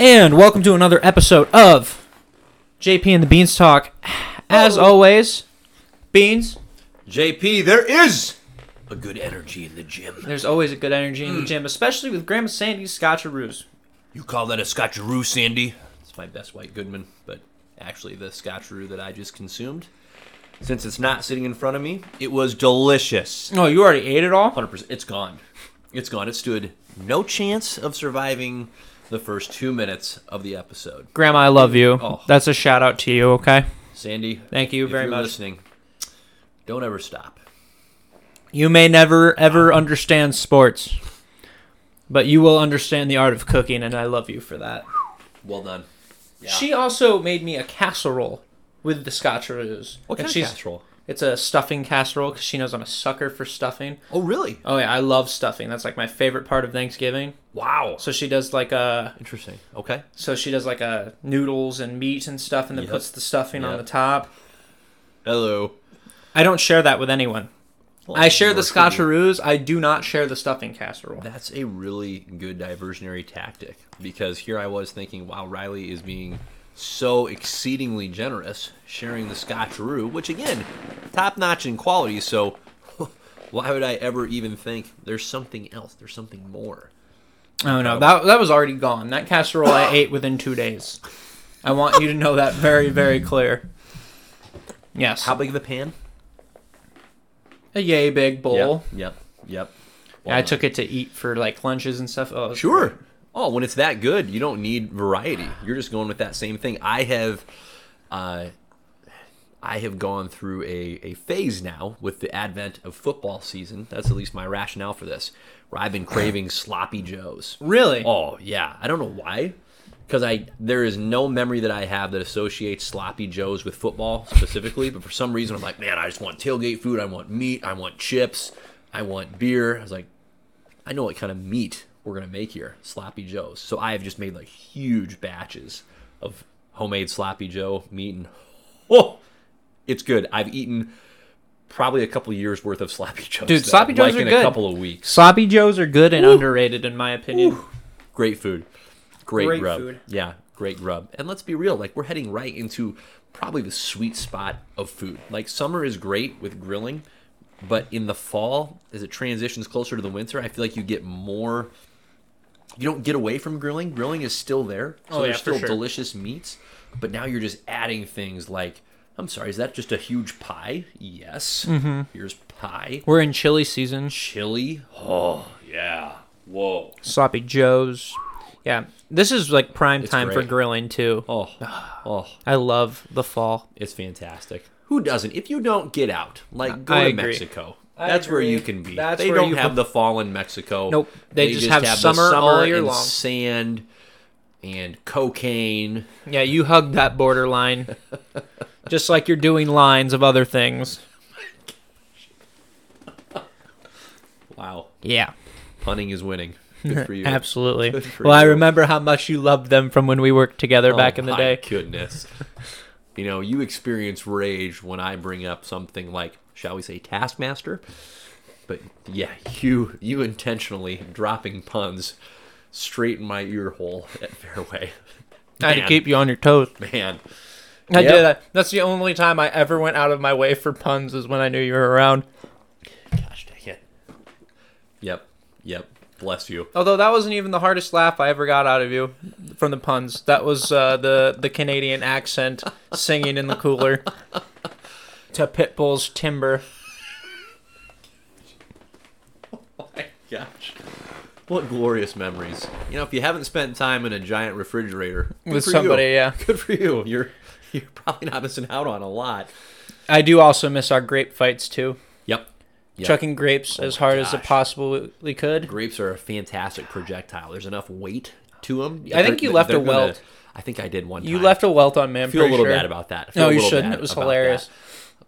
And welcome to another episode of JP and the Beanstalk. As always, Beans, JP, there is a good energy in the gym. there's always a good energy in the hmm. gym, especially with Grandma Sandy's Scotcheroos. You call that a Scotcheroo, Sandy? It's my best White Goodman, but actually the Scotcheroo that I just consumed. Since it's not sitting in front of me, it was delicious. Oh, you already ate it all? 100%. It's gone. It's gone. It stood no chance of surviving the first two minutes of the episode. Grandma, I love you. Oh. That's a shout out to you, okay? Sandy, Thank you very much. listening, don't ever stop. You may never ever understand sports, but you will understand the art of cooking, and I love you for that. Well done. Yeah. She also made me a casserole with the scotch Scotcheroos. what And kind of casserole? It's a stuffing casserole because she knows I'm a sucker for stuffing. Oh, really? Oh yeah, I love stuffing. That's like my favorite part of Thanksgiving. Wow. So she does like a Interesting. Okay. so she does like a noodles and meat and stuff, and then Yep. puts the stuffing on the top. Hello. I don't share that with anyone. Well, I share the. Scotcheroos. I do not share the stuffing casserole. That's a really good diversionary tactic because here I was thinking, wow, Riley is being so exceedingly generous, sharing the Scotcheroo, which again, top notch in quality. So why would I ever even think there's something else? There's something more. Oh no, that that was already gone. That casserole I ate within two days. I want you to know that very very clear. Yes, How big of a pan? a yay big bowl. Yep. Yep. Yep. I took it to eat for like lunches and stuff. Oh, it was Sure. Oh, when it's that good, you don't need variety. You're just going with that same thing. I have, uh, I have gone through a, a phase now with the advent of football season. That's at least my rationale for this, I've been craving sloppy joes. Really? Oh yeah, I don't know why, because I there is no memory that I have that associates sloppy joes with football specifically. but for some reason, I'm like, man, I just want tailgate food. I want meat. I want chips. I want beer. I was like, I know what kind of meat we're gonna make here, sloppy joes. So I have just made like huge batches of homemade sloppy joe meat, and oh, it's good. I've eaten probably a couple years worth of sloppy joes. Dude, sloppy joes like are in good. a couple of weeks. Sloppy joes are good and underrated in my opinion. Great food. Great, Great grub. food. Yeah, great grub. And let's be real, like we're heading right into probably the sweet spot of food. Like summer is great with grilling, but in the fall, as it transitions closer to the winter, I feel like you get more you don't get away from grilling. Grilling is still there. So Oh, yeah, there's for still sure. delicious meats, but now you're just adding things like I'm sorry, is that just a huge pie? Yes. Mm-hmm. Here's pie. We're in chili season. Chili. Oh, yeah. Whoa. Sloppy joes. Yeah, this is like prime It's time for grilling too. Oh. Oh. I love the fall. It's fantastic. Who doesn't? If you don't get out, like go I to agree. Mexico. I That's where you can be. That's they where don't you- have the fall in Mexico. Nope. They just have the summer all year long. Sand and cocaine. Yeah, you hug that borderline, just like you're doing lines of other things. Wow, Yeah, punning is winning. Good for you. absolutely. For Well, I remember how much you loved them from when we worked together oh, back Oh, in the my day. Goodness. you know, you experience rage when I bring up something like, shall we say, Taskmaster. But yeah, you you intentionally dropping puns straight in my ear hole at Fairway. I had to keep you on your toes. Man, I Yep. did that. That's the only time I ever went out of my way for puns is when I knew you were around. gosh dang it. Yep, yep. Bless you. Although that wasn't even the hardest laugh I ever got out of you from the puns. That was uh, the the Canadian accent singing in the cooler to Pitbull's Timber. oh my gosh. What glorious memories. You know, if you haven't spent time in a giant refrigerator good With for somebody, you. yeah. Good for you. You're you're probably not missing out on a lot. I do also miss our grape fights too. Yep. Yep. Chucking grapes oh as my hard as it gosh. possibly could. Grapes are a fantastic projectile. There's enough weight to them. I think you left a welt. I think I did one You left a welt on me. I'm feel a little sure. bad about that. No, you shouldn't. It was hilarious. that.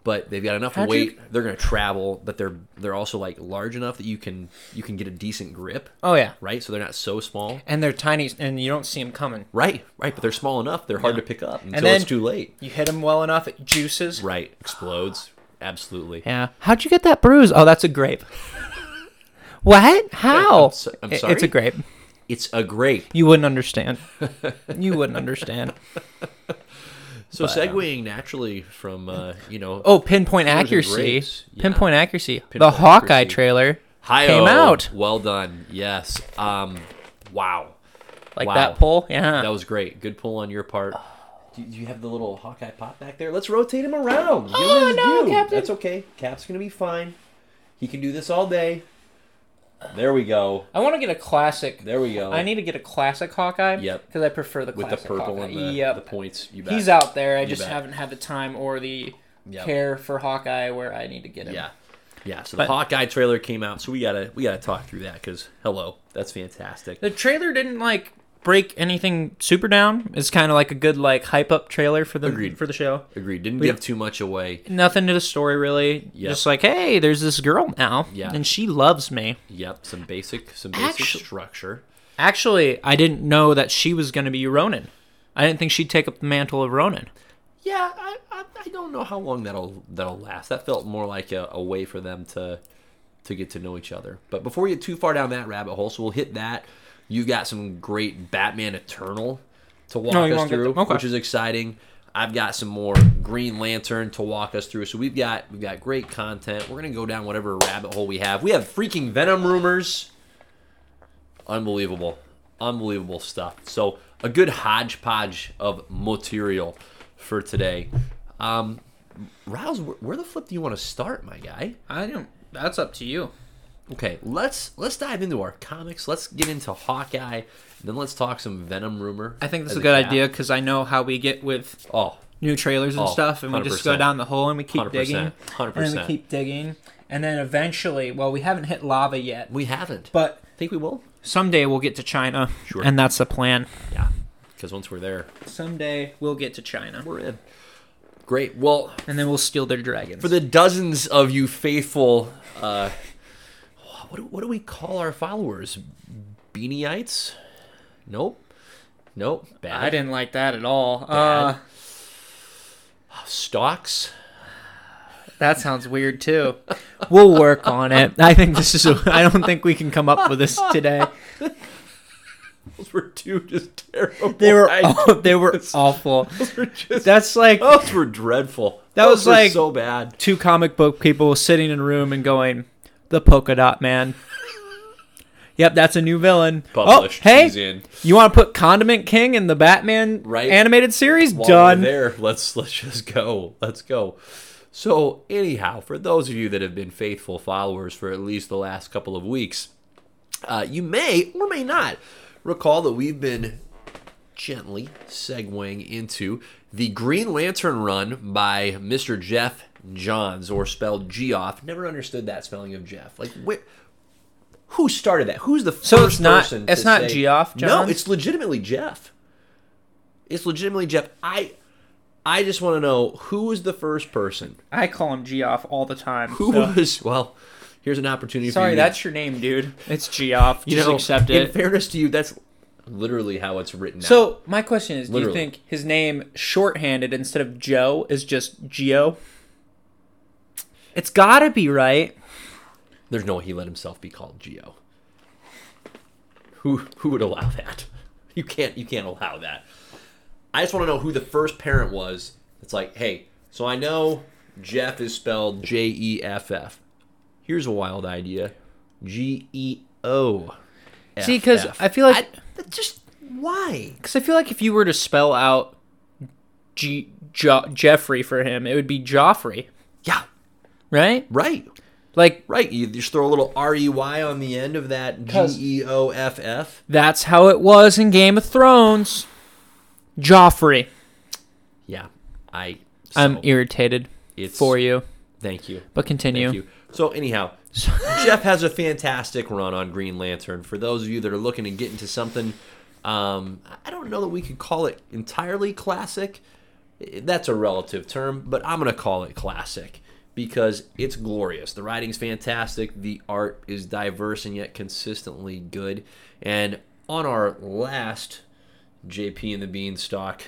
But they've got enough How'd you- weight. They're going to travel, but they're they're also like large enough that you can you can get a decent grip, Oh yeah, right? So they're not so small. and they're tiny, and you don't see them coming. Right, right, but they're small enough. They're hard Yeah. to pick up until it's too late. You hit them well enough, it juices. Right, explodes. Absolutely. Yeah. How'd you get that bruise? Oh, that's a grape. what? How? I'm so- I'm I- It's a grape. It's a grape. You wouldn't understand. you wouldn't understand. So segueing naturally from uh, you know Oh, pinpoint accuracy. Yeah. Pinpoint accuracy. the Pinpoint Hawkeye accuracy. trailer Hi-oh. came out. Well done. Yes. Um. Wow. like Wow. that pull. Yeah. That was great. Good pull on your part. Do you have the little Hawkeye pop back there? Let's rotate him around. Oh, no, due. Captain. That's okay. Cap's gonna be fine. He can do this all day. There we go. I want to get a classic. There we go. I need to get a classic Hawkeye. Yep. Because I prefer the with the purple Hawkeye. and the, yep. the points. You bet. He's out there. I You just bet. haven't had the time or the Yep. care for Hawkeye where I need to get him. Yeah. Yeah. So the But- Hawkeye trailer came out, so we gotta we gotta talk through that because hello, that's fantastic. The trailer didn't like break anything super down. It's kind of like a good like hype up trailer for the Agreed. for the show. Agreed. Didn't We- give too much away. Nothing to the story really. Yep. Just like, hey, there's this girl now, Yeah. and she loves me. Yep. Some basic some basic Actu- structure. Actually, I didn't know that she was going to be Ronin. I didn't think she'd take up the mantle of Ronin. Yeah, I, I, I don't know how long that'll that'll last. That felt more like a, a way for them to to get to know each other. But before we get too far down that rabbit hole, so we'll hit that. You've got some great Batman Eternal to walk Oh, you us through, okay. which is exciting. I've got some more Green Lantern to walk us through. So we've got we've got great content. We're gonna go down whatever rabbit hole we have. We have freaking Venom rumors. Unbelievable. Unbelievable stuff. So a good hodgepodge of material for today. Um Rouse, where, where the flip do you want to start, my guy? I don't. That's up to you. Okay, let's let's dive into our comics. Let's get into Hawkeye, then let's talk some Venom rumor. I think this is a good cap. idea because I know how we get with Oh, new trailers and Oh, stuff, and we just go down the hole and we keep 100%, digging, and then we keep digging, and then eventually, well, we haven't hit lava yet, we haven't. but I think we will. someday we'll get to China, Sure. and that's the plan. Yeah, because once we're there, Someday we'll get to China, we're in. Great. Well, and then we'll steal their dragons. for the dozens of you faithful, uh, what do, what do we call our followers? Beanieites? Nope. Nope. Bad. I didn't like that at all. Bad. Uh, Stalks. that sounds weird too. We'll work on it. I think this is. I don't think we can come up with this today. Those were two just terrible. They were. ideas. they were awful. Those were just. That's like Those were dreadful. That Those was like- so bad. two comic book people sitting in a room and going, "The polka dot man." Yep, that's a new villain. Published. Oh, hey, you want to put Condiment King in the Batman Right. animated series? While Done. there, let's let's just go. Let's go. So anyhow, for those of you that have been faithful followers for at least the last couple of weeks, uh, you may or may not recall that we've been gently segueing into the Green Lantern run by Mr. Jeff Johns, or spelled Geoff. Never understood that spelling of Jeff. Like, where, who started that? Who's the So first it's not- person? it's not say- Geoff No, it's legitimately Jeff. It's legitimately Jeff. I, I just want to know who was the first person. I call him Geoff all the time. Who so- was? Well, here's an opportunity. for Sorry, you to- that's your name, dude. It's Geoff. you Just know. accept it. In fairness to you, that's literally how it's written. out. So my question is, do you think his name shorthanded instead of Joe is just Geo? It's gotta be right. There's no way he let himself be called Geo. Who who would allow that? You can't you can't allow that. I just want to know who the first parent was. It's like, hey, so I know Jeff is spelled J E F F. Here's a wild idea. G E O. See, because I feel like- I, just why? Because I feel like if you were to spell out G- jo- Jeffrey for him, it would be Joffrey, right? right, Like right. You just throw a little R E Y on the end of that G E O F F. that's how it was in Game of Thrones. Joffrey. Yeah, I. I'm irritated it's for you, Thank you. but continue. Thank you. So anyhow, Jeff has a fantastic run on Green Lantern. For those of you that are looking to get into something, um, I don't know that we could call it entirely classic. That's a relative term, but I'm going to call it classic because it's glorious. The writing's fantastic. The art is diverse and yet consistently good. And on our last JP and the Beanstalk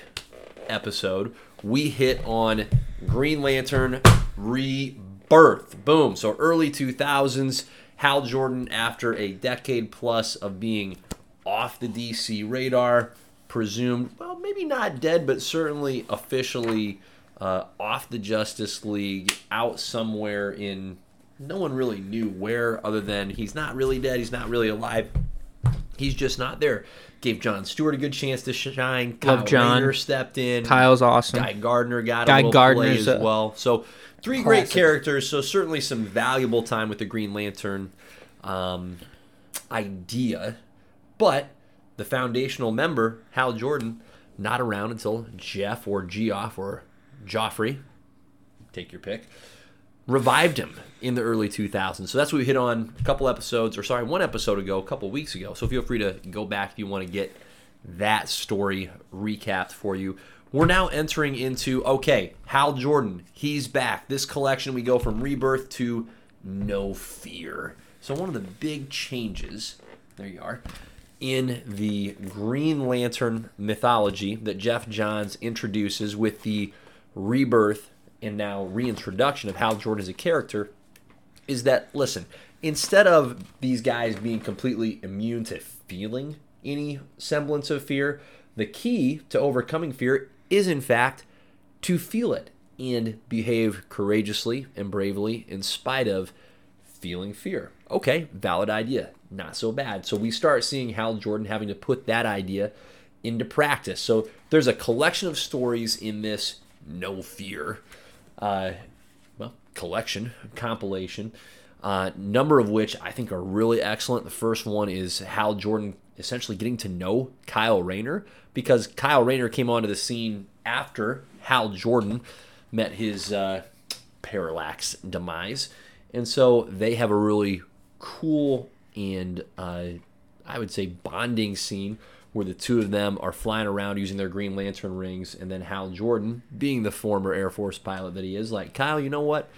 episode, we hit on Green Lantern Rebirth. Boom. So early 2000s, Hal Jordan, after a decade plus of being off the DC radar, presumed, well, maybe not dead, but certainly officially uh, off the Justice League, out somewhere in. No one really knew where, other than he's not really dead, he's not really alive. He's just not there. Gave John Stewart a good chance to shine. Kyle Love John. Rayner stepped in. Kyle's awesome. Guy Gardner got Guy a little Gardner's play as well. So three great characters. So certainly some valuable time with the Green Lantern um, idea, but the foundational member Hal Jordan not around until Jeff or Geoff or Joffrey, take your pick, revived him in the early 2000s. So that's what we hit on a couple episodes, or sorry, one episode ago, a couple weeks ago. So feel free to go back if you want to get that story recapped for you. We're now entering into okay, Hal Jordan, he's back. This collection we go from Rebirth to No Fear. So one of the big changes, there you are, in the Green Lantern mythology that Jeff Johns introduces with the rebirth and now reintroduction of Hal Jordan as a character is that listen, instead of these guys being completely immune to feeling any semblance of fear, the key to overcoming fear is in fact to feel it and behave courageously and bravely in spite of feeling fear. Okay, valid idea. Not so bad. So we start seeing Hal Jordan having to put that idea into practice. So there's a collection of stories in this No Fear uh, well, collection, compilation, uh, number of which I think are really excellent. The first one is Hal Jordan essentially getting to know Kyle Rayner because Kyle Rayner came onto the scene after Hal Jordan met his uh, parallax demise. And so they have a really cool and uh, I would say bonding scene where the two of them are flying around using their Green Lantern rings, and then Hal Jordan, being the former Air Force pilot that he is, like Kyle, you know what?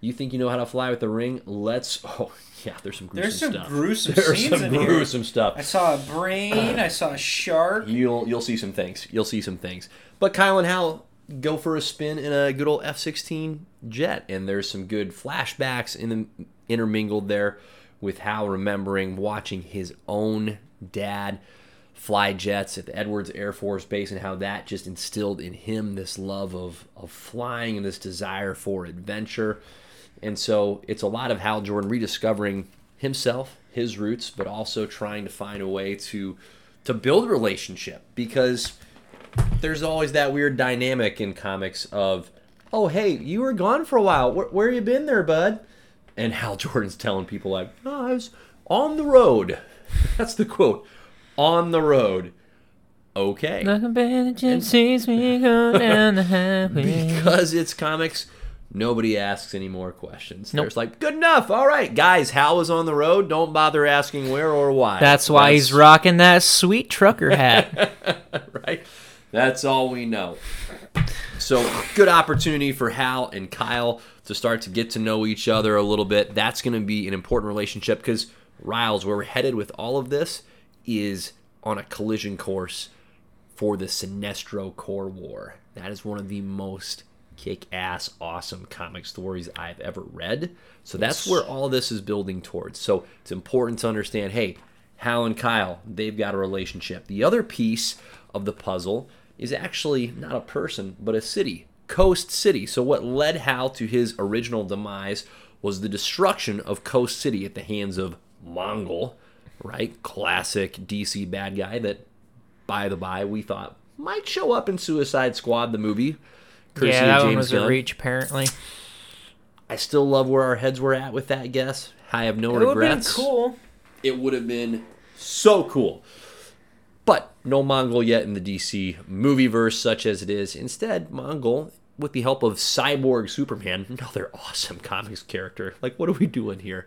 You think you know how to fly with the ring? Let's. Oh yeah, there's some gruesome There's some stuff. gruesome There's scenes some in here. gruesome stuff. I saw a brain. I saw a shark. You'll you'll see some things. You'll see some things. But Kyle and Hal go for a spin in a good old F-16 jet, and there's some good flashbacks in the, intermingled there with Hal remembering watching his own dad fly jets at the Edwards Air Force Base and how that just instilled in him this love of of flying and this desire for adventure. And so it's a lot of Hal Jordan rediscovering himself, his roots, but also trying to find a way to to build a relationship because there's always that weird dynamic in comics of, oh hey, you were gone for a while. Where, where you been there, bud? And Hal Jordan's telling people like, oh, I was on the road. That's the quote. On the road. Okay. Like a band of gypsies, we go down the highway. because it's comics, nobody asks any more questions. Nope. There's like, good enough. All right, guys, Hal was on the road. Don't bother asking where or why. That's why he's rocking that sweet trucker hat. right. That's all we know. So, good opportunity for Hal and Kyle to start to get to know each other a little bit. That's going to be an important relationship because Riles, where we're headed with all of this, is on a collision course for the Sinestro Corps War. That is one of the most kick ass, awesome comic stories I've ever read. So that's where all this is building towards. So it's important to understand hey, Hal and Kyle, they've got a relationship. The other piece of the puzzle is actually not a person, but a city, Coast City. So what led Hal to his original demise was the destruction of Coast City at the hands of Mongul, right? Classic DC bad guy that, by the by, we thought might show up in Suicide Squad, the movie. yeah, that one James was a reach, apparently. I still love where our heads were at with that guess. I have no regrets. It would have been cool. It would have been so cool. But no Mongul yet in the DC movie verse, such as it is. Instead, Mongul, with the help of Cyborg Superman, another awesome comics character. Like, what are we doing here?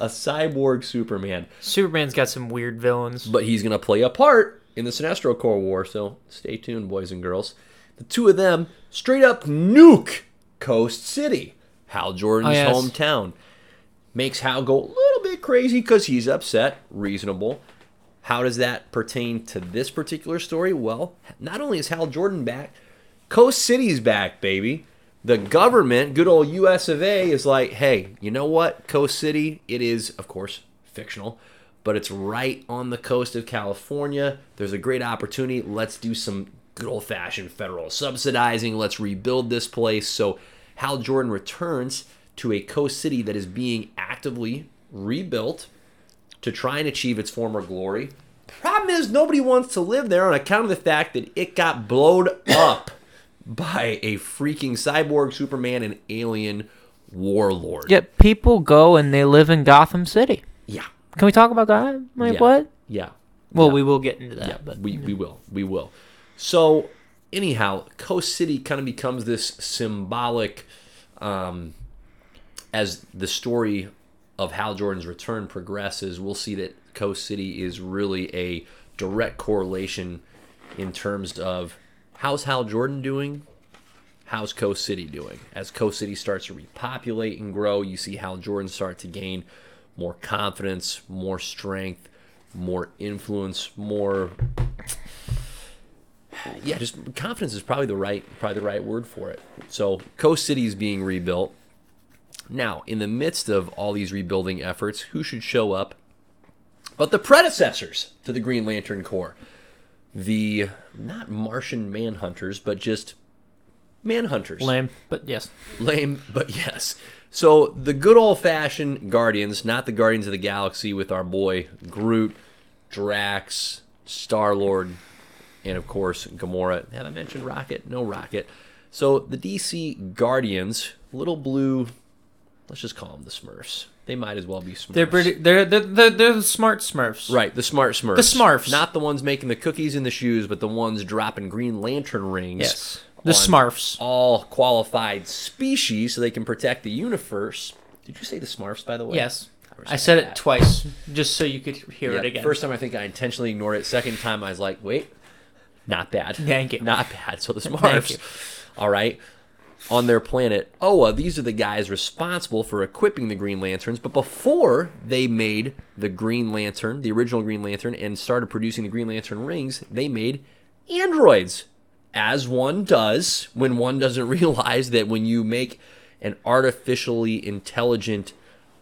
A cyborg Superman. Superman's got some weird villains. But he's going to play a part in the Sinestro Corps War, so stay tuned, boys and girls. The two of them straight up nuke Coast City, Hal Jordan's Oh, yes. hometown. Makes Hal go a little bit crazy because he's upset. Reasonable. How does that pertain to this particular story? Well, not only is Hal Jordan back, Coast City's back, baby. The government, good old US of A, is like, hey, you know what? Coast City, it is, of course, fictional, but it's right on the coast of California. There's a great opportunity. Let's do some good old fashioned federal subsidizing. Let's rebuild this place. So Hal Jordan returns to a coast city that is being actively rebuilt to try and achieve its former glory. Problem is, nobody wants to live there on account of the fact that it got blowed up by a freaking cyborg Superman and alien warlord. Yet people go and they live in Gotham City. Yeah. Can we talk about that? Like yeah. what? Yeah. Well, Yeah. we will get into that. Yeah, but we, we will. We will. So, anyhow, Coast City kind of becomes this symbolic, um, as the story of Hal Jordan's return progresses, we'll see that Coast City is really a direct correlation in terms of how's Hal Jordan doing, how's Coast City doing. As Coast City starts to repopulate and grow, you see Hal Jordan start to gain more confidence, more strength, more influence, more yeah, just confidence is probably the right probably the right word for it. So Coast City is being rebuilt. Now, in the midst of all these rebuilding efforts, who should show up? But the predecessors to the Green Lantern Corps. The not Martian manhunters, but just manhunters. lame. But yes. Lame, but yes. So the good old fashioned Guardians, not the Guardians of the Galaxy with our boy Groot, Drax, Star Lord, and of course Gamora. Have I mentioned Rocket? No Rocket. So the DC Guardians, little blue, let's just call them the Smurfs. They might as well be Smurfs. They're pretty. They're they're they're, they're the smart Smurfs. Right, the smart Smurfs. The Smurfs. Not the ones making the cookies in the shoes, but the ones dropping Green Lantern rings. Yes. The Smurfs. All qualified species so they can protect the universe. Did you say the Smurfs, by the way? Yes. I said it twice just so you could hear Yeah, it again. First time I think I intentionally ignored it. Second time I was like, wait, not bad. Thank you. Not bad. So the Thank Smurfs, you. all right, on their planet Oa, these are the guys responsible for equipping the Green Lanterns. But before they made the Green Lantern, the original Green Lantern, and started producing the Green Lantern rings, they made androids. As one does when one doesn't realize that when you make an artificially intelligent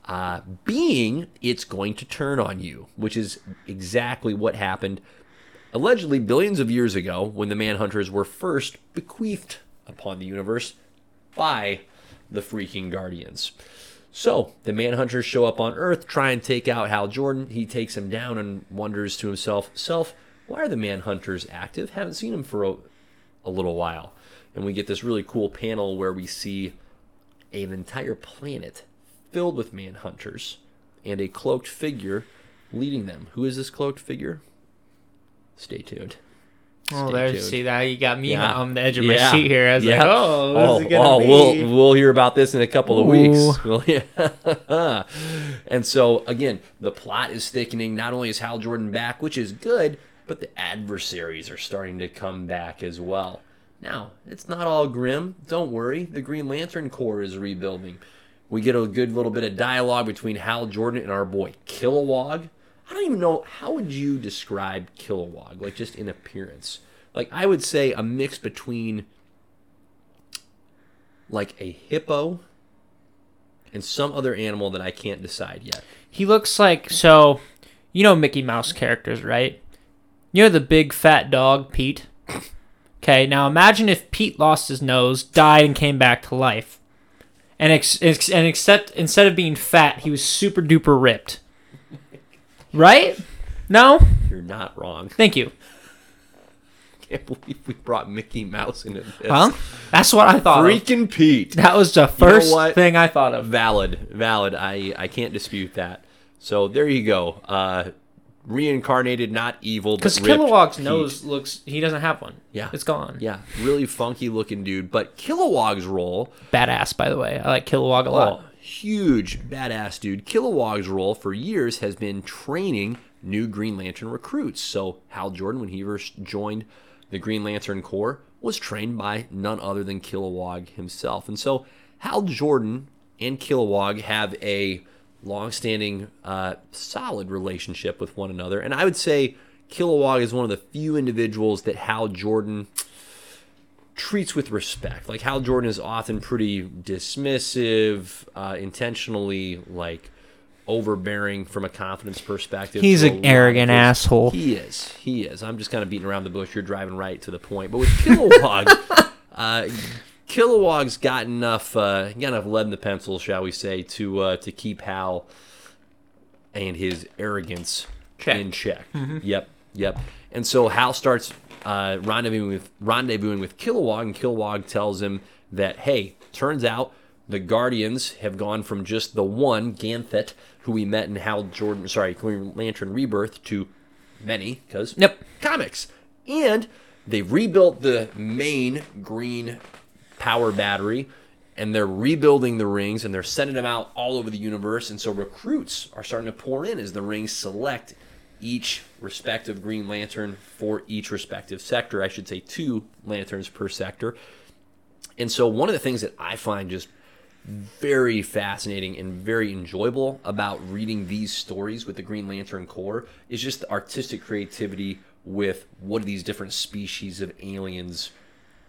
uh, being, it's going to turn on you, which is exactly what happened allegedly billions of years ago when the Manhunters were first bequeathed upon the universe by the freaking Guardians. So the Manhunters show up on Earth, try and take out Hal Jordan. He takes him down and wonders to himself, "Self, why are the Manhunters active? Haven't seen them for a, a little while." And we get this really cool panel where we see an entire planet filled with Manhunters and a cloaked figure leading them. Who is this cloaked figure? Stay tuned. Oh, there. tuned. See that you got me Yeah. on the edge of my Yeah. seat here. I was Yeah. like, oh, oh, oh, we'll we'll hear about this in a couple of Ooh. weeks. We'll- yeah. and so again, the plot is thickening. Not only is Hal Jordan back, which is good, but the adversaries are starting to come back as well. Now, it's not all grim. Don't worry. The Green Lantern Corps is rebuilding. We get a good little bit of dialogue between Hal Jordan and our boy Kilowog. I don't even know how would you describe Kilowog, like just in appearance. Like I would say a mix between like a hippo and some other animal that I can't decide yet. He looks like so. You know Mickey Mouse characters, right? You know the big fat dog Pete. Okay, now imagine if Pete lost his nose, died, and came back to life, and ex- and except instead of being fat, he was super duper ripped. Right? No. You're not wrong. Thank you. Can't believe we brought Mickey Mouse into this. Well, that's what I thought. of. freaking Pete. That was the first what? thing I thought of. Valid, valid. I I can't dispute that. So there you go. Uh, reincarnated, not evil, Because ripped Kilowog's Pete. nose looks, he doesn't have one. Yeah. It's gone. Yeah, really funky looking dude. But Kilowog's role Badass, by the way. I like Kilowog a lot. Huge badass dude. Kilowog's role for years has been training new Green Lantern recruits. So Hal Jordan, when he first joined the Green Lantern Corps, was trained by none other than Kilowog himself. And so Hal Jordan and Kilowog have a long-standing, uh, solid relationship with one another. And I would say Kilowog is one of the few individuals that Hal Jordan treats with respect. Like Hal Jordan is often pretty dismissive, uh, intentionally like overbearing from a confidence perspective. He's an arrogant asshole. He is. He is. I'm just kind of beating around the bush. You're driving right to the point. But with Kilowog, uh, Kilowog's got enough, uh, got enough lead in the pencil, shall we say, to uh, to keep Hal and his arrogance Check. in check. Yep, yep. And so Hal starts uh, rendezvousing with rendezvousing with Kilowog, and Kilowog tells him that hey, turns out the Guardians have gone from just the one Ganthet who we met in Hal Jordan, sorry, Green Lantern Rebirth to many because Yep. comics, and they've rebuilt the main green power battery and they're rebuilding the rings and they're sending them out all over the universe and so recruits are starting to pour in as the rings select each respective green lantern for each respective sector i should say two lanterns per sector and so one of the things that i find just very fascinating and very enjoyable about reading these stories with the Green Lantern Corps is just the artistic creativity with what do these different species of aliens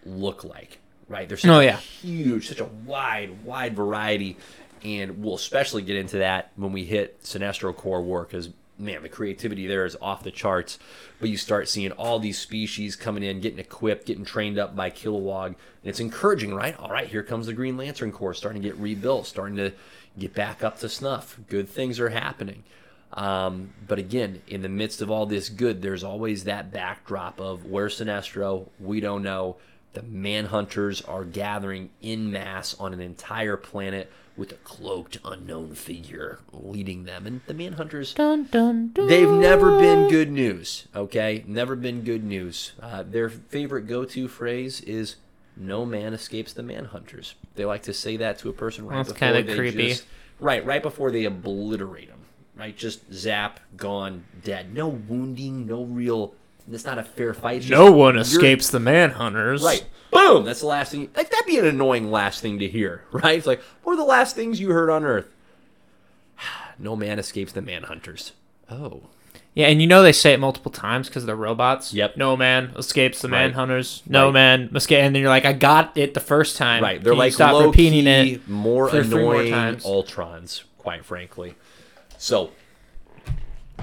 look like, right? There's such Oh, a yeah. huge, such a wide, wide variety, and we'll especially get into that when we hit Sinestro Corps War because man, the creativity there is off the charts. But you start seeing all these species coming in, getting equipped, getting trained up by Kilowog, and it's encouraging, right? All right, here comes the Green Lantern Corps starting to get rebuilt, starting to get back up to snuff. Good things are happening. Um, but again, in the midst of all this good, there's always that backdrop of where's Sinestro? We don't know. The Manhunters are gathering in mass on an entire planet with a cloaked unknown figure leading them. And the Manhunters Dun, dun, dun. They've never been good news, okay? Never been good news. Uh, their favorite go to phrase is no man escapes the manhunters. They like to say that to a person right That's they creepy. just- right, right before they obliterate them. Right, just zap, gone, dead. No wounding, no real. It's not a fair fight. It's No just- one escapes the manhunters. Right. Boom. That's the last thing. Like that'd be an annoying last thing to hear, right? It's like, what are the last things you heard on Earth? no man escapes the manhunters. Oh, Yeah, and you know they say it multiple times because they're robots. Yep. No man escapes the Right. manhunters. No Right. man escape. And then you're like, I got it the first time. Right. They're Can like stop repeating key, it. more more annoying times? Ultrons, quite frankly. So,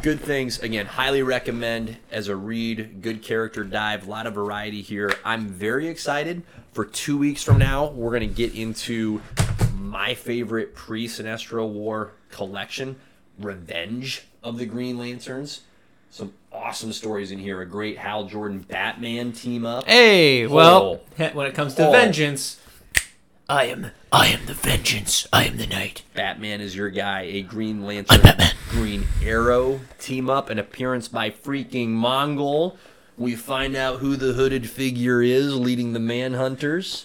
good things. Again, highly recommend as a read. Good character dive. A lot of variety here. I'm very excited for two weeks from now. We're going to get into my favorite pre Sinestro War collection, Revenge of the Green Lanterns. Some awesome stories in here. A great Hal Jordan Batman team up. Hey, well, Oh. when it comes to Oh. vengeance, I am. I am the vengeance. I am the knight. Batman is your guy. A Green Lantern, I'm Batman. Green Arrow team up, an appearance by freaking Mongul. We find out who the hooded figure is leading the Manhunters,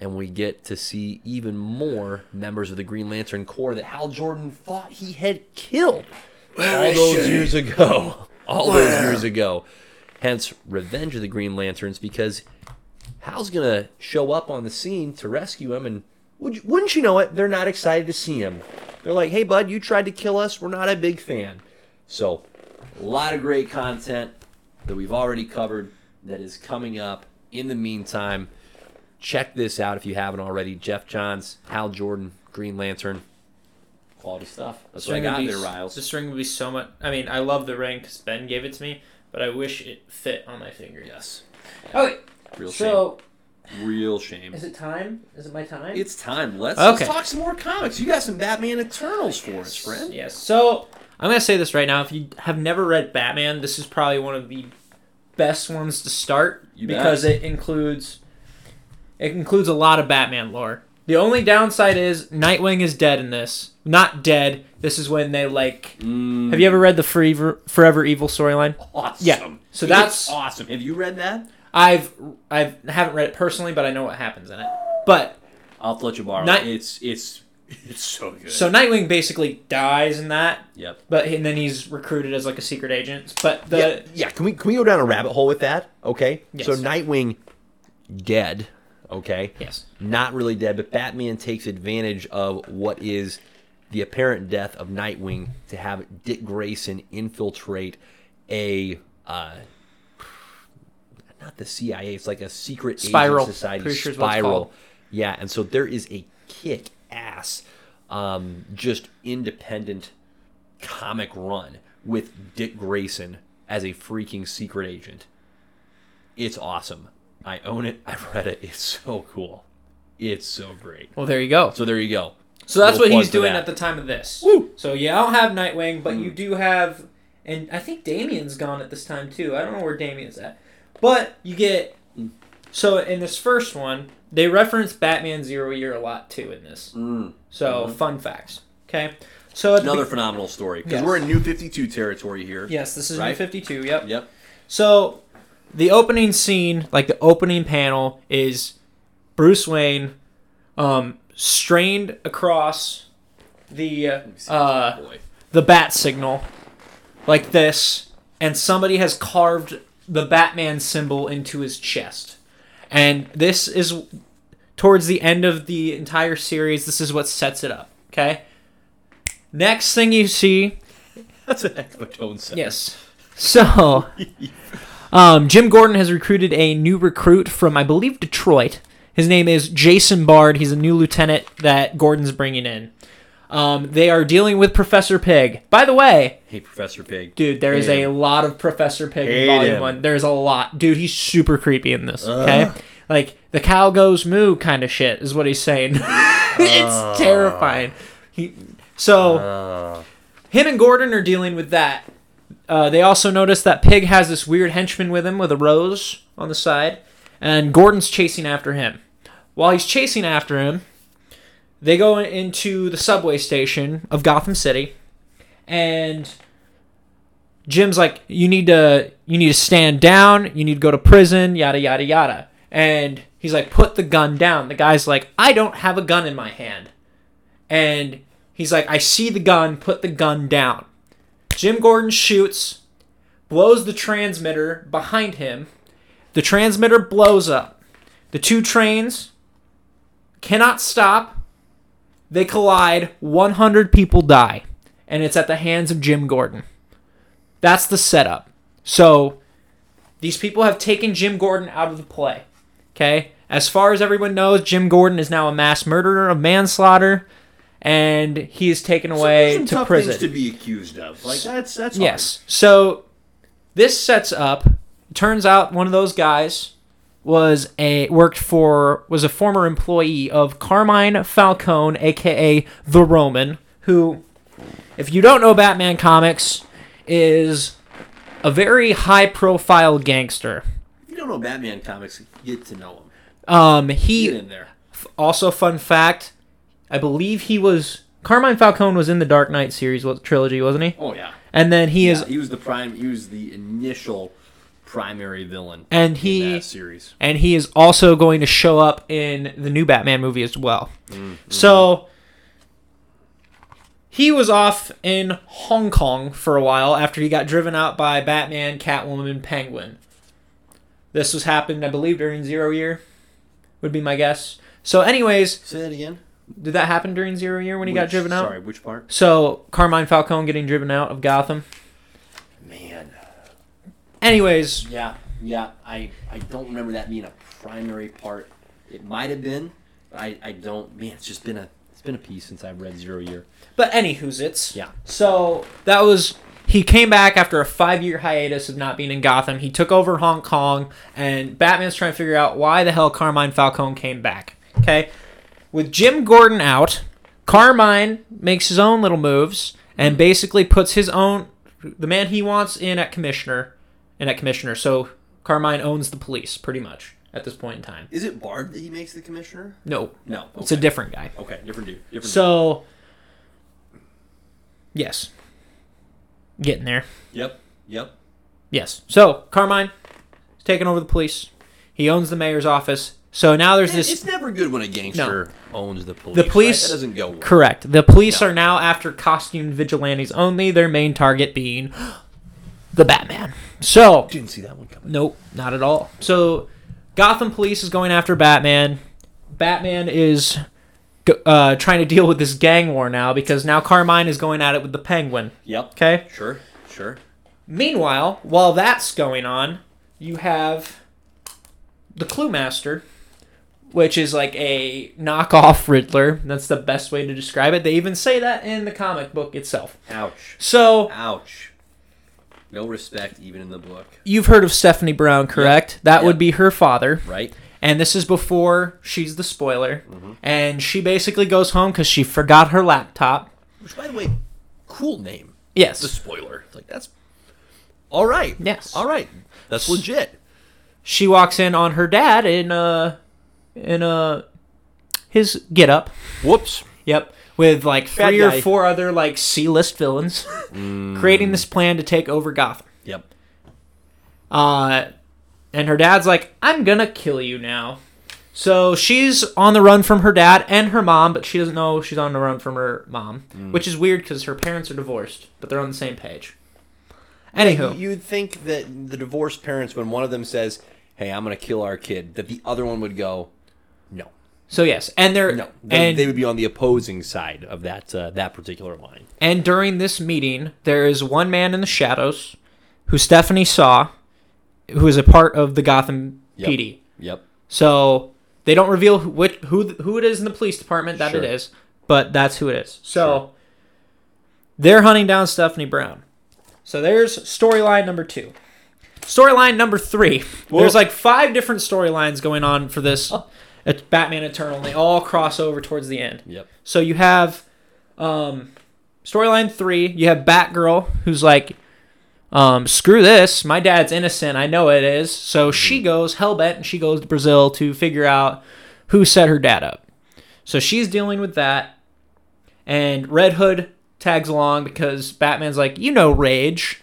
and we get to see even more members of the Green Lantern Corps that Hal Jordan thought he had killed all those years ago. All those years ago. Hence, Revenge of the Green Lanterns, because Hal's gonna show up on the scene to rescue him, and would you, wouldn't you know it? They're not excited to see him. They're like, "Hey, bud, you tried to kill us. We're not a big fan." So, a lot of great content that we've already covered that is coming up. In the meantime, check this out if you haven't already. Jeff Johns, Hal Jordan, Green Lantern, quality stuff. That's what I got be, there, Riles. This ring would be so much. I mean, I love the ring because Ben gave it to me, but I wish it fit on my finger. Yes, Okay. Real So, shame. Real shame. is it time? Is it my time? It's time. Let's, Okay. let's talk some more comics. You got some Batman Eternals for us, friend. Yes. So I'm gonna say this right now. If you have never read Batman, this is probably one of the best ones to start You bet. because it includes it includes a lot of Batman lore. The only downside is Nightwing is dead in this. Not dead. This is when they like. Mm, Have you ever read the Forever, Forever Evil storyline? awesome. Yeah. So It's that's- awesome. Have you read that? I've I've haven't read it personally, but I know what happens in it. But I'll let you borrow. Night- it. It's it's it's so good. so Nightwing basically dies in that, yep. but and then he's recruited as like a secret agent. But the yeah, yeah. Can we can we go down a rabbit hole with that? Okay. Yes. So Nightwing, dead. Okay. yes, Not really dead, but Batman takes advantage of what is the apparent death of Nightwing to have Dick Grayson infiltrate a uh, not the CIA. It's like a secret agent Spyral. society sure is what it's Spyral. Yeah, and so there is a kick ass, um, just independent comic run with Dick Grayson as a freaking secret agent. It's awesome. I own it. I've read it. It's so cool. It's so great. Well, there you go. So there you go. So that's what he's doing at the time of this. Woo! So you don't have Nightwing, but Mm. you do have, and I think Damian's gone at this time too. I don't know where Damian's at, but you get. Mm. So in this first one, they reference Batman Zero Year a lot too in this. So fun facts. Okay. So Mm-hmm. Another be- phenomenal story because Yes. we're in New Fifty Two territory here. yes, this is New Fifty Two. Yep. Yep. So the opening scene, like the opening panel, is Bruce Wayne, um, strained across the uh, the bat signal like this and somebody has carved the batman symbol into his chest. And this is towards the end of the entire series this is what sets it up okay? Next thing you see That's an heck of a tone set. yes. So um, jim gordon has recruited a new recruit from i believe detroit. His name is jason bard. He's a new lieutenant that gordon's bringing in um, they are dealing with professor pig by the way Hey, Professor Pig. Dude, there is a lot of Professor Pig in Hate Volume him. 1. There's a lot. Dude, he's super creepy in this, okay? Like, the cow goes moo kind of shit is what he's saying. it's terrifying. He, so, Uh, him and Gordon are dealing with that. Uh, they also notice that Pig has this weird henchman with him with a rose on the side, and Gordon's chasing after him. While he's chasing after him, they go into the subway station of Gotham City, and Jim's like, "You need to, you need to stand down. You need to go to prison. Yada yada yada." And he's like, "Put the gun down." The guy's like, "I don't have a gun in my hand," and he's like, "I see the gun. Put the gun down." Jim Gordon shoots, blows the transmitter behind him. The transmitter blows up. The two trains cannot stop. They collide. 100 people die. And it's at the hands of Jim Gordon. That's the setup. So these people have taken Jim Gordon out of the play. Okay? As far as everyone knows, Jim Gordon is now a mass murderer of manslaughter. And he is taken away some to tough prison. things to be accused of. Like that's that's Yes. So this sets up. Turns out one of those guys was a worked for was a former employee of Carmine Falcone, aka the Roman, who, if you don't know Batman comics, is a very high profile gangster. If you don't know Batman comics, get to know him. Um, Get he in there. also fun fact, I believe he was Carmine Falcone was in the Dark Knight series trilogy, wasn't he? Oh yeah. And then he is Yeah, he was the prime. He was the initial primary villain and in he that series. and he is also going to show up in the new Batman movie as well. Mm-hmm. So he was off in Hong Kong for a while after he got driven out by Batman, Catwoman, Penguin. This was happened, I believe, during Zero Year. Would be my guess. So, anyways, Say that again. did that happen during Zero Year when he got driven out? Sorry, which part? So Carmine Falcone getting driven out of Gotham. Anyways, Yeah, yeah. I I don't remember that being a primary part. It might have been, but I I don't. Man, it's just been a it's been a piece since I've read Zero Year. But anywho's it's Yeah. So that was he came back after a five year hiatus of not being in Gotham. He took over Hong Kong, and Batman's trying to figure out why the hell Carmine Falcone came back. Okay, with Jim Gordon out, Carmine makes his own little moves and basically puts his own the man he wants in at commissioner, in at commissioner. So Carmine owns the police pretty much at this point in time. Is it Bard that he makes the commissioner? No, No, it's a different guy. Okay, different dude. Different. So, yes, getting there. Yep. Yep. Yes. So Carmine is taking over the police. He owns the mayor's office. So now there's this. It's never good when a gangster owns the police. The police- right? That doesn't go well. Correct. The police No. are now after costumed vigilantes only. Their main target being the Batman. So Didn't see that one coming. Nope, not at all. So, Gotham Police is going after Batman. Batman is uh, trying to deal with this gang war now because now Carmine is going at it with the Penguin. Yep. Okay. Sure. Sure. Meanwhile, while that's going on, you have the Cluemaster which is like a knockoff Riddler. That's the best way to describe it. They even say that in the comic book itself. Ouch. So Ouch. No respect even in the book, you've heard of Stephanie Brown, correct? That Yep. would be her father. right? And this is before she's the spoiler. And she basically goes home because she forgot her laptop. Which, by the way, cool name. Yes. The spoiler. Like that's all right. Yes. All right. That's legit. she walks in on her dad in uh in uh his get up. Whoops. Yep. With like three or four other like C list villains creating this plan to take over Gotham. Yep. Uh and her dad's like, I'm gonna kill you now. So she's on the run from her dad and her mom, but she doesn't know she's on the run from her mom, which is weird because her parents are divorced, but they're on the same page. Anywho, You'd think that the divorced parents, when one of them says, "Hey, I'm gonna kill our kid," that the other one would go, "No, so yes, and they're no." They, and they would be on the opposing side of that uh, that particular line. And during this meeting, there is one man in the shadows who Stephanie saw, who is a part of the Gotham Yep. PD. Yep. So they don't reveal who, which, who who it is in the police department that Sure. it is, but that's who it is. So Sure. they're hunting down Stephanie Brown. So there's storyline number two. Storyline number three. There's like five different storylines going on for this uh, Batman Eternal, and they all cross over towards the end. Yep. So you have um, storyline three. You have Batgirl, who's like, um, "Screw this! My dad's innocent. I know it is." So she goes hellbent, and she goes to Brazil to figure out who set her dad up. So she's dealing with that, and Red Hood tags along because Batman's like, "You know, Rage,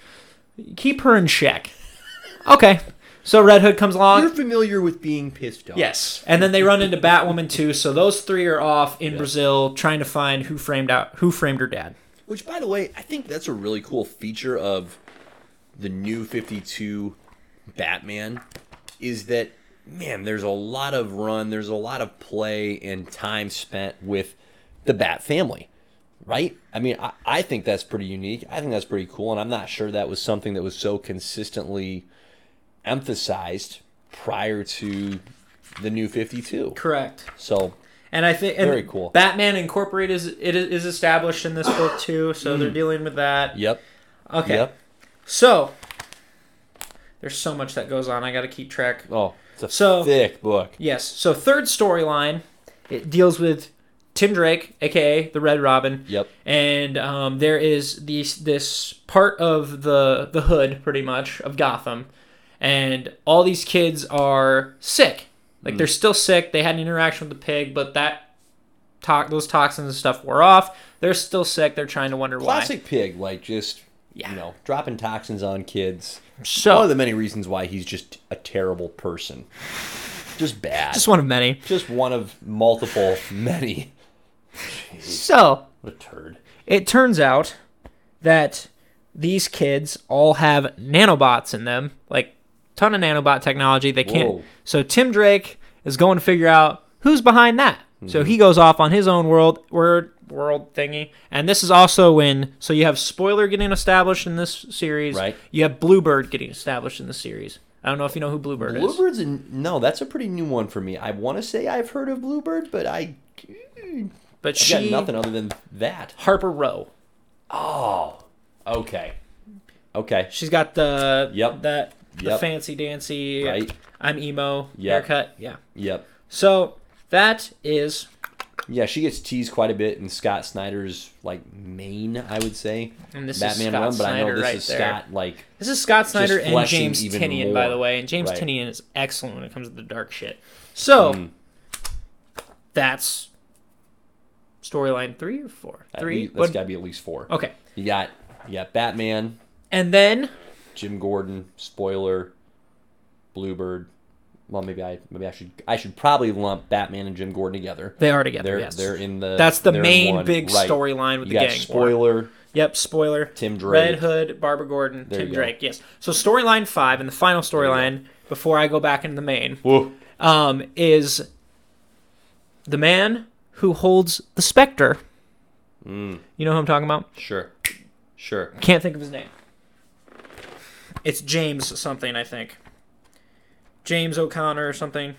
keep her in check." okay. So Red Hood comes along. You're familiar with being pissed off. Yes, and then they run into Batwoman too. So those three are off in Yeah. Brazil trying to find who framed out who framed her dad. Which, by the way, I think that's a really cool feature of the new 52 Batman is that, man, there's a lot of run, there's a lot of play and time spent with the Bat family, right? I mean, I, I think that's pretty unique. I think that's pretty cool, and I'm not sure that was something that was so consistently emphasized prior to the new 52. Correct. So, And I think Very cool. Batman Incorporated is it is established in this book too, so they're dealing with that. yep. Okay. Yep. So there's so much that goes on. I got to keep track. Oh, it's a So- thick book. Yes. So third storyline, it deals with Tim Drake, aka the Red Robin. Yep. and um, there is these this part of the the hood pretty much of Gotham, and all these kids are sick. Like hmm. they're still sick. They had an interaction with the pig, but that to- those toxins and stuff wore off. They're still sick. They're trying to wonder why. classic pig like just Yeah. you know dropping toxins on kids. So one of the many reasons why he's just a terrible person just bad just one of many. just one of multiple many So what a turd it turns out that these kids all have nanobots in them, ton of nanobot technology. They can't. Whoa. So Tim Drake is going to figure out who's behind that. Mm-hmm. So he goes off on his own world word world thingy, and this is also when. So you have spoiler getting established in this series. Right. You have Bluebird getting established in the series. I don't know if you know who Bluebird is. bluebird's a, no that's a pretty new one for me i want to say i've heard of bluebird but i But I got she nothing other than that Harper Row. oh okay okay She's got the Yep. that the fancy dancy. Right. I'm emo Yep. haircut. Yeah. yep So that is yeah she gets teased quite a bit in scott snyder's like main i would say And this is Scott run but i know Snyder this right is there. scott like this is Scott Snyder and James Tynion, by the way. And James Right. Tynion is excellent when it comes to the dark shit. So Mm. that's storyline three or four. Three. Least, that's got to be at least four. okay. You got you got Batman, And then Jim Gordon, spoiler, Bluebird. Well, maybe I maybe I should I should probably lump Batman and Jim Gordon together. they are together. They're yes. they're in the That's the main big Right. storyline with You the gang. war. spoiler. Yep, spoiler. Tim Drake. Red Hood, Barbara Gordon, There Tim. Drake. Yes. So storyline five and the final storyline before I go back into the main um, is the man who holds the Spectre. Mm, You know who I'm talking about? sure, sure. Can't think of his name. It's James something, I think. James O'Connor or something.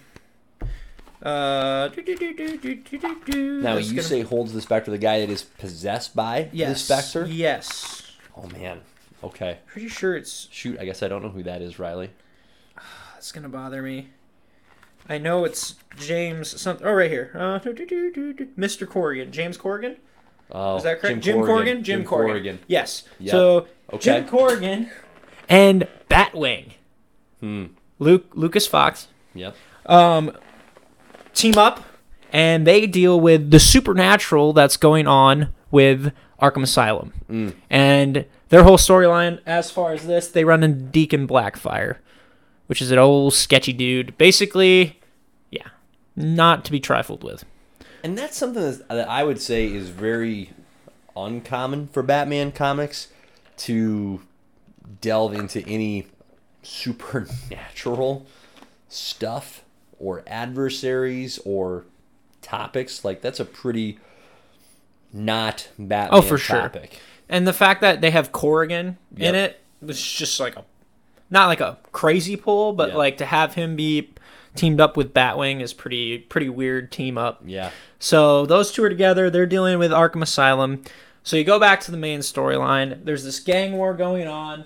Uh, now you gonna... say holds the Spectre, the guy that is possessed by yes, the Spectre. Yes. Oh man. Okay. Pretty sure it's. Shoot, I guess I don't know who that is, Riley. That's gonna bother me. I know it's James something. Oh, right here. Uh, Mr. Corrigan, James Corrigan. Oh, is that correct? Jim, Jim Corrigan. Corrigan. Jim, Corrigan. Yes. Yep. So okay. Jim Corrigan and Batwing. Hmm. Luke Lucas Fox Yep. um, team up and they deal with the supernatural that's going on with Arkham Asylum. Mm. And their whole storyline, as far as this, they run into Deacon Blackfire, which is an old sketchy dude. Basically, yeah, not to be trifled with. And that's something that that I would say is very uncommon for Batman comics to delve into any supernatural stuff or adversaries or topics. Like that's a pretty not Batman Oh, for sure. topic. And the fact that they have Corrigan in Yep. it was just like a, not like a crazy pull, but Yeah. like to have him be teamed up with Batwing is pretty pretty weird team up. Yeah. So those two are together. They're dealing with Arkham Asylum. So you go back to the main storyline. There's this gang war going on,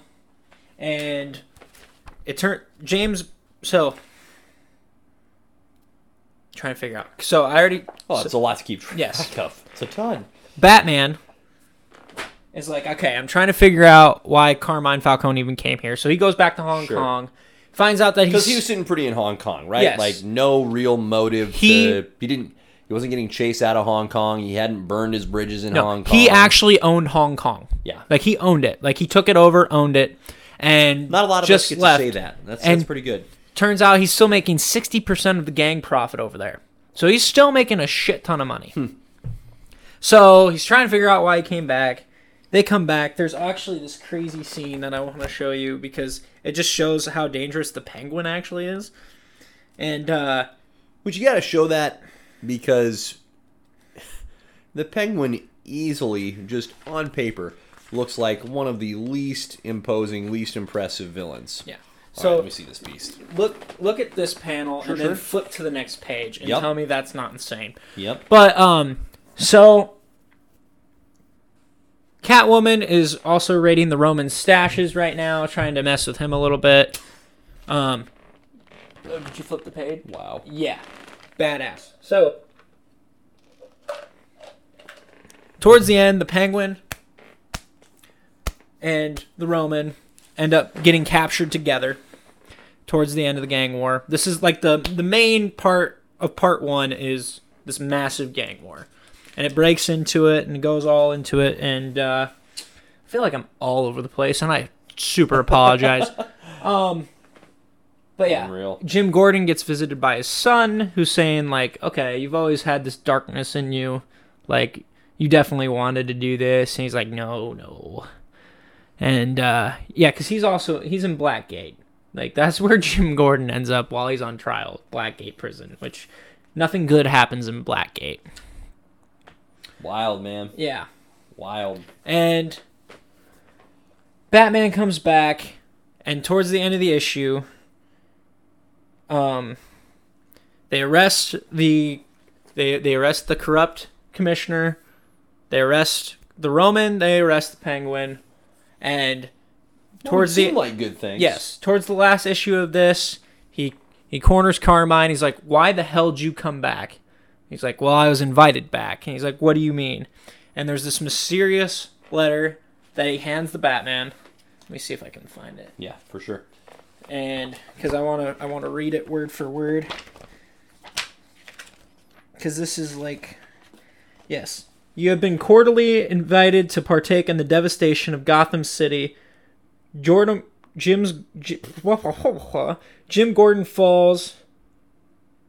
and it turned James. So trying to figure out. So I already. Oh, it's a lot to keep track Yes. of. It's a ton. Batman is like, okay, I'm trying to figure out why Carmine Falcone even came here. So he goes back to Hong Sure. Kong, finds out that he's Because he was sitting pretty in Hong Kong, right? Yes. Like no real motive. He- to, he didn't. He wasn't getting chased out of Hong Kong. He hadn't burned his bridges in no, Hong Kong. he actually owned Hong Kong. Yeah. Like he owned it. Like he took it over, owned it, and Not a lot of just us get left. to say that. That's, And- that's pretty good. Turns out he's still making sixty percent of the gang profit over there. So he's still making a shit ton of money. Hmm. So he's trying to figure out why he came back. They come back. There's actually this crazy scene that I want to show you because it just shows how dangerous the penguin actually is. And uh, But you got to show that because the penguin easily, just on paper, looks like one of the least imposing, least impressive villains. yeah. All So right, let me see this beast. look look at this panel Sure, and then sure. flip to the next page and Yep. tell me that's not insane. Yep. But um, so Catwoman is also raiding the Roman stashes right now, trying to mess with him a little bit. Um, oh, did you flip the page? Wow. Yeah, badass. So towards the end, the Penguin and the Roman end up getting captured together. Towards the end of the gang war, this is like the the main part of part one is this massive gang war, and it breaks into it and goes all into it, and uh, I feel like I'm all over the place, and I super apologize. um, but yeah, Unreal. Jim Gordon gets visited by his son, who's saying like, "Okay, you've always had this darkness in you, like you definitely wanted to do this." And he's like, "No, no." And uh, yeah, because he's also he's in Blackgate. Like that's where Jim Gordon ends up while he's on trial, Blackgate prison, which nothing good happens in Blackgate. Wild, man. Yeah. Wild. And Batman comes back, and towards the end of the issue, um, they arrest the they they arrest the corrupt commissioner, they arrest the Roman, they arrest the Penguin, and towards Well, it the like good things. Yes, towards the last issue of this, he he corners Carmine. He's like, "Why the hell did you come back?" He's like, "Well, I was invited back." And he's like, "What do you mean?" And there's this mysterious letter that he hands the Batman. Let me see if I can find it. Yeah, for sure. And because I want to I want to read it word for word. Cuz this is like yes. You have been cordially invited to partake in the devastation of Gotham City. Jordan Jim's Jim Gordon falls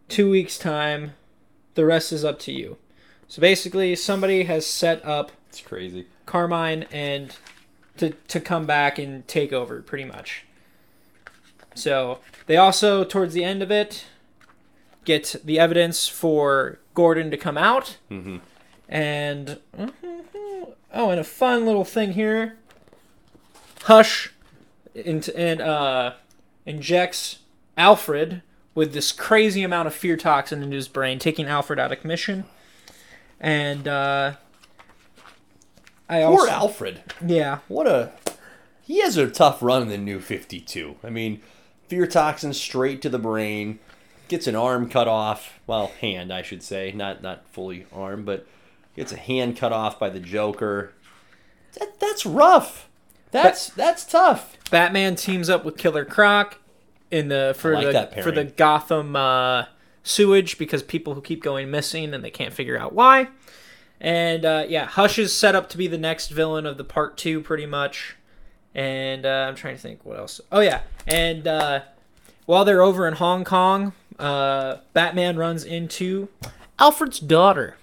2 weeks time. The rest is up to you. So basically somebody has set up It's crazy. Carmine and to to come back and take over pretty much. So they also towards the end of it get the evidence for Gordon to come out Mhm. And oh and a fun little thing here. Hush into and uh injects Alfred with this crazy amount of fear toxin into his brain, taking Alfred out of commission. And uh, I Poor also Alfred. yeah What a. He has a tough run in the new 52. I mean, fear toxin straight to the brain, gets an arm cut off. Well, hand, I should say. Not not fully arm, but gets a hand cut off by the Joker. That, that's rough. That's that's tough. Batman teams up with Killer Croc in the for like the for the. Gotham uh, sewage because people who keep going missing and they can't figure out why. And uh, yeah, Hush is set up to be the next villain of the part two, pretty much. And uh, I'm trying to think what else. Oh yeah, and uh, while they're over in Hong Kong, uh, Batman runs into Alfred's daughter,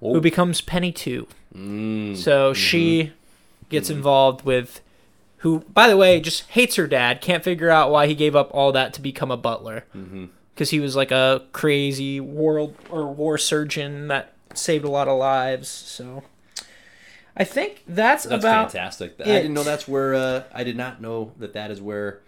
who Oh. becomes Penny Two. Mm, So she gets involved with who, by the way, just hates her dad. Can't figure out why he gave up all that to become a butler. Because he was like a crazy world or war surgeon that saved a lot of lives. So I think that's, That's about. fantastic. I didn't know that's where. Uh, I did not know that that is where.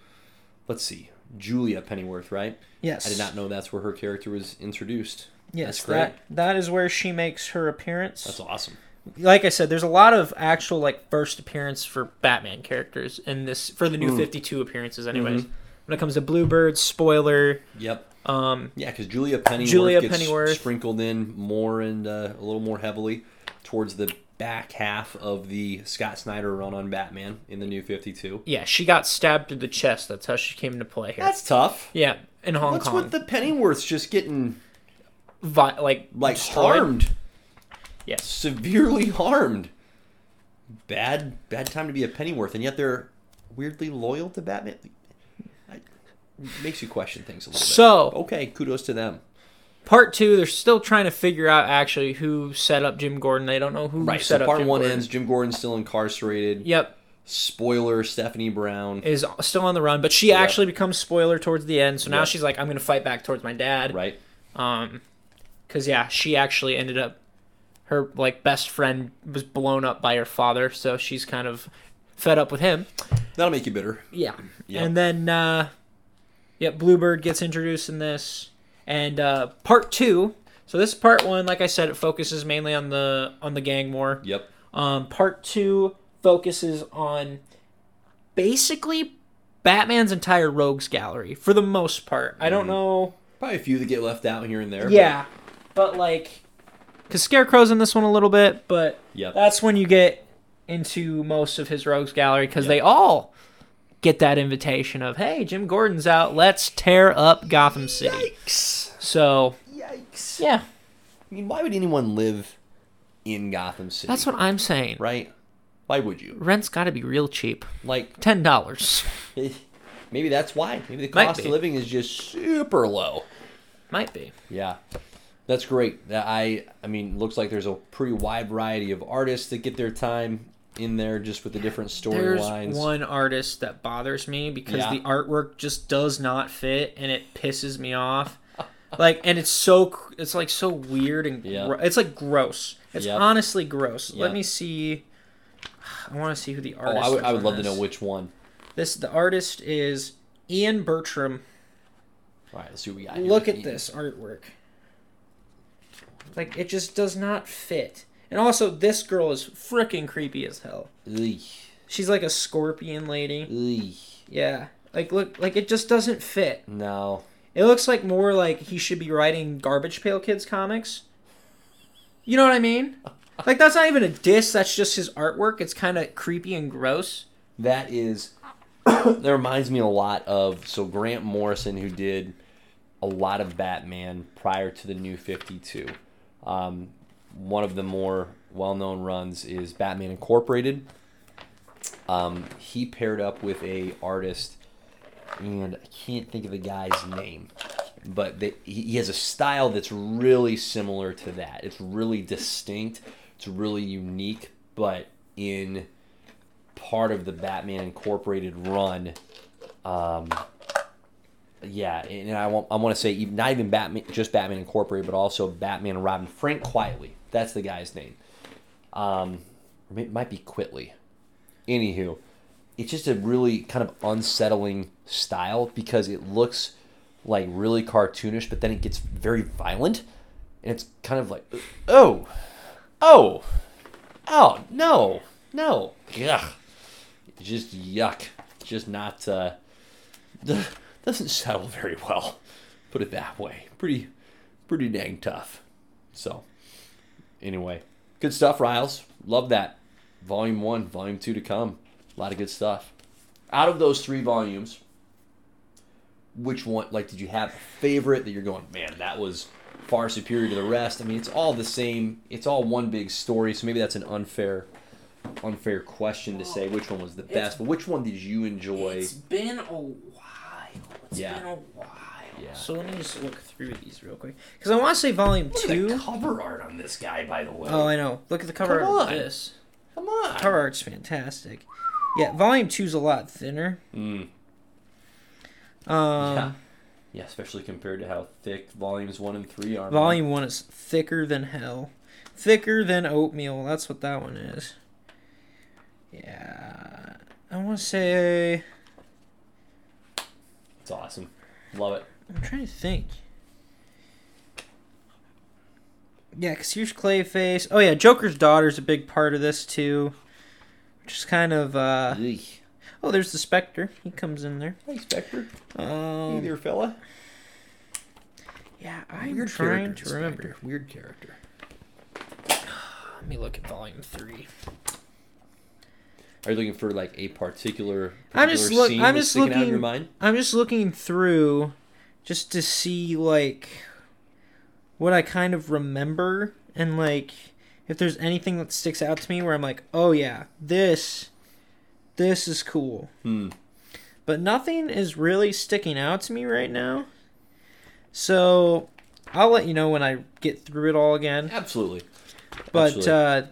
Let's see, Julia Pennyworth, right? Yes. I did not know that's where her character was introduced. Yes, That's great. that that is where she makes her appearance. That's awesome. like I said, there's a lot of actual like first appearance for Batman characters in this for the new Mm. 52 appearances. Anyways, Mm-hmm. when it comes to Bluebird, spoiler. Yep. Um, Yeah, because Julia Pennyworth Julia gets Pennyworth. sprinkled in more and uh, a little more heavily towards the back half of the Scott Snyder run on Batman in the New Fifty Two. yeah, she got stabbed through the chest. That's how she came into play here. That's tough. yeah, in Hong What's Kong, with the Pennyworths just getting Vi- like like destroyed. harmed, Yes, severely harmed? Bad, bad time to be a Pennyworth, and yet they're weirdly loyal to Batman. Makes you question things a little So- bit. okay, kudos to them. part two. They're still trying to figure out actually who set up Jim Gordon. They don't know who Right. set So up part Jim one Gordon. ends. Jim Gordon's still incarcerated. Yep, Spoiler: Stephanie Brown. is still on the run, but she Yeah. actually becomes spoiler towards the end. So now Yeah. she's like, I'm gonna fight back towards my dad. Right. Um, cause yeah, she actually ended up her like best friend was blown up by her father, so she's kind of fed up with him. That'll make you bitter. Yeah, Yep. and then uh, yep, Bluebird gets introduced in this, and uh, part two. So this part one, like I said, it focuses mainly on the on the gang war. Yep. Um, part two focuses on basically Batman's entire rogues gallery for the most part. I don't Mhm. know. Probably a few that get left out here and there. Yeah, but like, cause Scarecrow's in this one a little bit, but Yep. that's when you get into most of his rogues gallery because Yep. they all get that invitation of, hey, Jim Gordon's out, let's tear up Gotham City. Yikes. So Yikes. yeah, I mean, why would anyone live in Gotham City? that's what I'm saying. Right. Why would you? Rent's got to be real cheap, Like, ten dollars maybe that's why. Maybe the cost of living is just super low. might be. Yeah. That's great. That I I mean, looks like there's a pretty wide variety of artists that get their time in there just with the different There's storylines. one artist that bothers me because Yeah. the artwork just does not fit and it pisses me off. like, and it's so it's like so weird and Yeah. gro- it's like gross. It's Yep. honestly gross. Let me see. I want to see who the Oh, artist. I would, is I would love to know which one. This the artist is Ian Bertram. All right, let's see what we got. here. Look at this artwork. Like it just does not fit. And also, this girl is freaking creepy as hell. Ugh. She's like a scorpion lady. Ugh. Yeah. Like look, like it just doesn't fit. No. It looks like more like he should be writing Garbage Pail Kids comics. You know what I mean? Like that's not even a diss. That's just his artwork. It's kind of creepy and gross. That is that reminds me a lot of so Grant Morrison who did a lot of Batman prior to the new 52. Um, one of the more well-known runs is Batman Incorporated. Um, he paired up with a artist and I can't think of the guy's name, but they, he has a style that's really similar to that. It's really distinct. It's really unique, but in part of the Batman Incorporated run, um, yeah, and I want I want to say even, not even Batman, just Batman Incorporated, but also Batman and Robin. Frank Quitely, that's the guy's name. Um, it might be Quitley. Anywho, it's just a really kind of unsettling style because it looks like really cartoonish, but then it gets very violent, and it's kind of like, oh, oh, oh, no, no, yuck, just yuck, just not, uh, doesn't settle very well. Put it that way. Pretty, pretty dang tough. So, anyway, good stuff, Riles. Love that. Volume one, volume two to come. A lot of good stuff. Out of those three volumes, which one, like, did you have a favorite that you're going, man, that was far superior to the rest? I mean, it's all the same. It's all one big story, so maybe that's an unfair, unfair question to say which one was the best. But which one did you enjoy? It's been a while. It's Yeah. been a while. Yeah. So let me just look through these real quick because I want to say volume Look at the two. cover art on this guy, by the way. Oh, I know. Look at the cover Come art on. of this. Come on. Cover art's fantastic. Yeah, volume two's a lot thinner. Mm, Um, yeah. Yeah, especially compared to how thick volumes one and three are. Volume one is thicker than hell. Thicker than oatmeal. That's what that one is. Yeah. I want to say. Awesome. Love it. I'm trying to think. Yeah, because here's Clayface. Oh, yeah, Joker's daughter's a big part of this, too. Which is kind of. uh Eek. Oh, there's the Spectre. He comes in there. Hey, Spectre. Hey Um, there, fella. yeah, I'm Weird trying to remember. Spectre. Weird character. Let me look at volume three. Are you looking for like a particular? I'm just particular look- scene I'm just sticking out in your looking- mind. I'm just looking through just to see like what I kind of remember and like if there's anything that sticks out to me where I'm like, "Oh yeah, this this is cool." Hmm. But nothing is really sticking out to me right now. So, I'll let you know when I get through it all again. Absolutely. But Absolutely. uh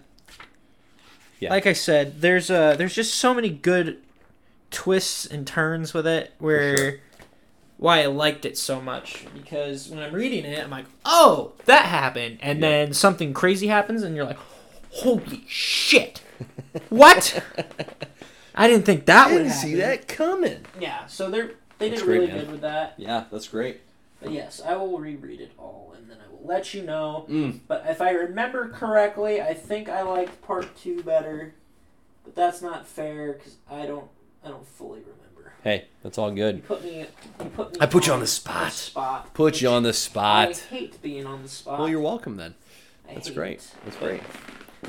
Yeah. like I said, there's uh there's just so many good twists and turns with it where sure. why I liked it so much because when I'm reading it, I'm like, "Oh, that happened." And Yeah. then something crazy happens and you're like, "Holy shit." what? I didn't think that I would happen. see that coming. Yeah, so they're they That's did great, really man. good with that. Yeah, that's great. But yes, I will reread it all and then I let you know. Mm. But if I remember correctly, I think I liked part two better. But that's not fair because I don't I don't fully remember. Hey, that's all good. You good. put me you put me I put you on the spot. spot. Put you on the spot. I hate being on the spot. Well, you're welcome then. I That's hate great. it. That's great.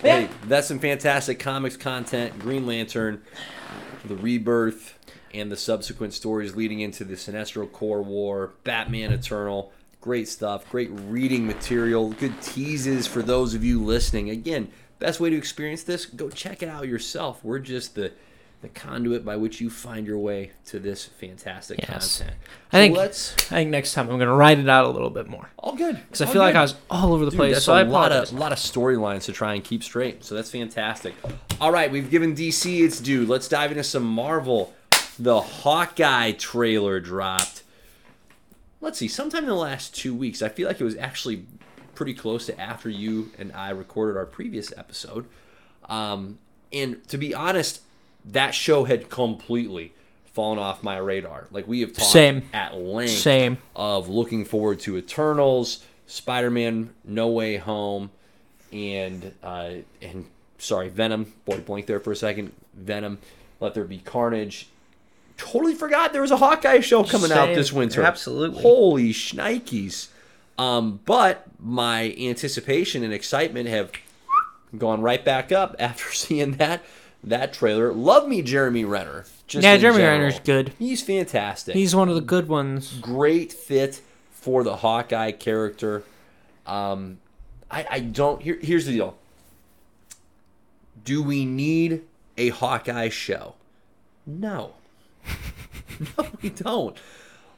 Yeah. Hey, that's some fantastic comics content. Green Lantern, the rebirth, and the subsequent stories leading into the Sinestro Corps War, Batman Eternal. Great stuff. Great reading material. Good teases for those of you listening. Again, best way to experience this, go check it out yourself. We're just the the conduit by which you find your way to this fantastic Yes. content. I think- let's I think next time I'm gonna write it out a little bit more all good because I feel like. I was all over the Dude, place. that's So a I lot of lot of storylines to try and keep straight. So that's fantastic. All right, we've given DC its due. Let's dive into some Marvel. The Hawkeye trailer dropped. Let's see, sometime in the last two weeks. I feel like it was actually pretty close to after you and I recorded our previous episode. Um, and to be honest, that show had completely fallen off my radar. Like we have talked Same. at length Same. of looking forward to Eternals, Spider-Man: No Way Home, and uh, and sorry, Venom. Boy, blank there for a second. Venom. Let there be carnage. Totally forgot there was a Hawkeye show coming out this winter. Absolutely. Holy shnikes. Um, but my anticipation and excitement have gone right back up after seeing that that trailer. Love me, Jeremy Renner. Just Yeah, Jeremy general. Renner's good. He's fantastic He's one of the good ones. great fit for the Hawkeye character. Um, I, I don't. Here, here's the deal. Do we need a Hawkeye show? No. no, we don't.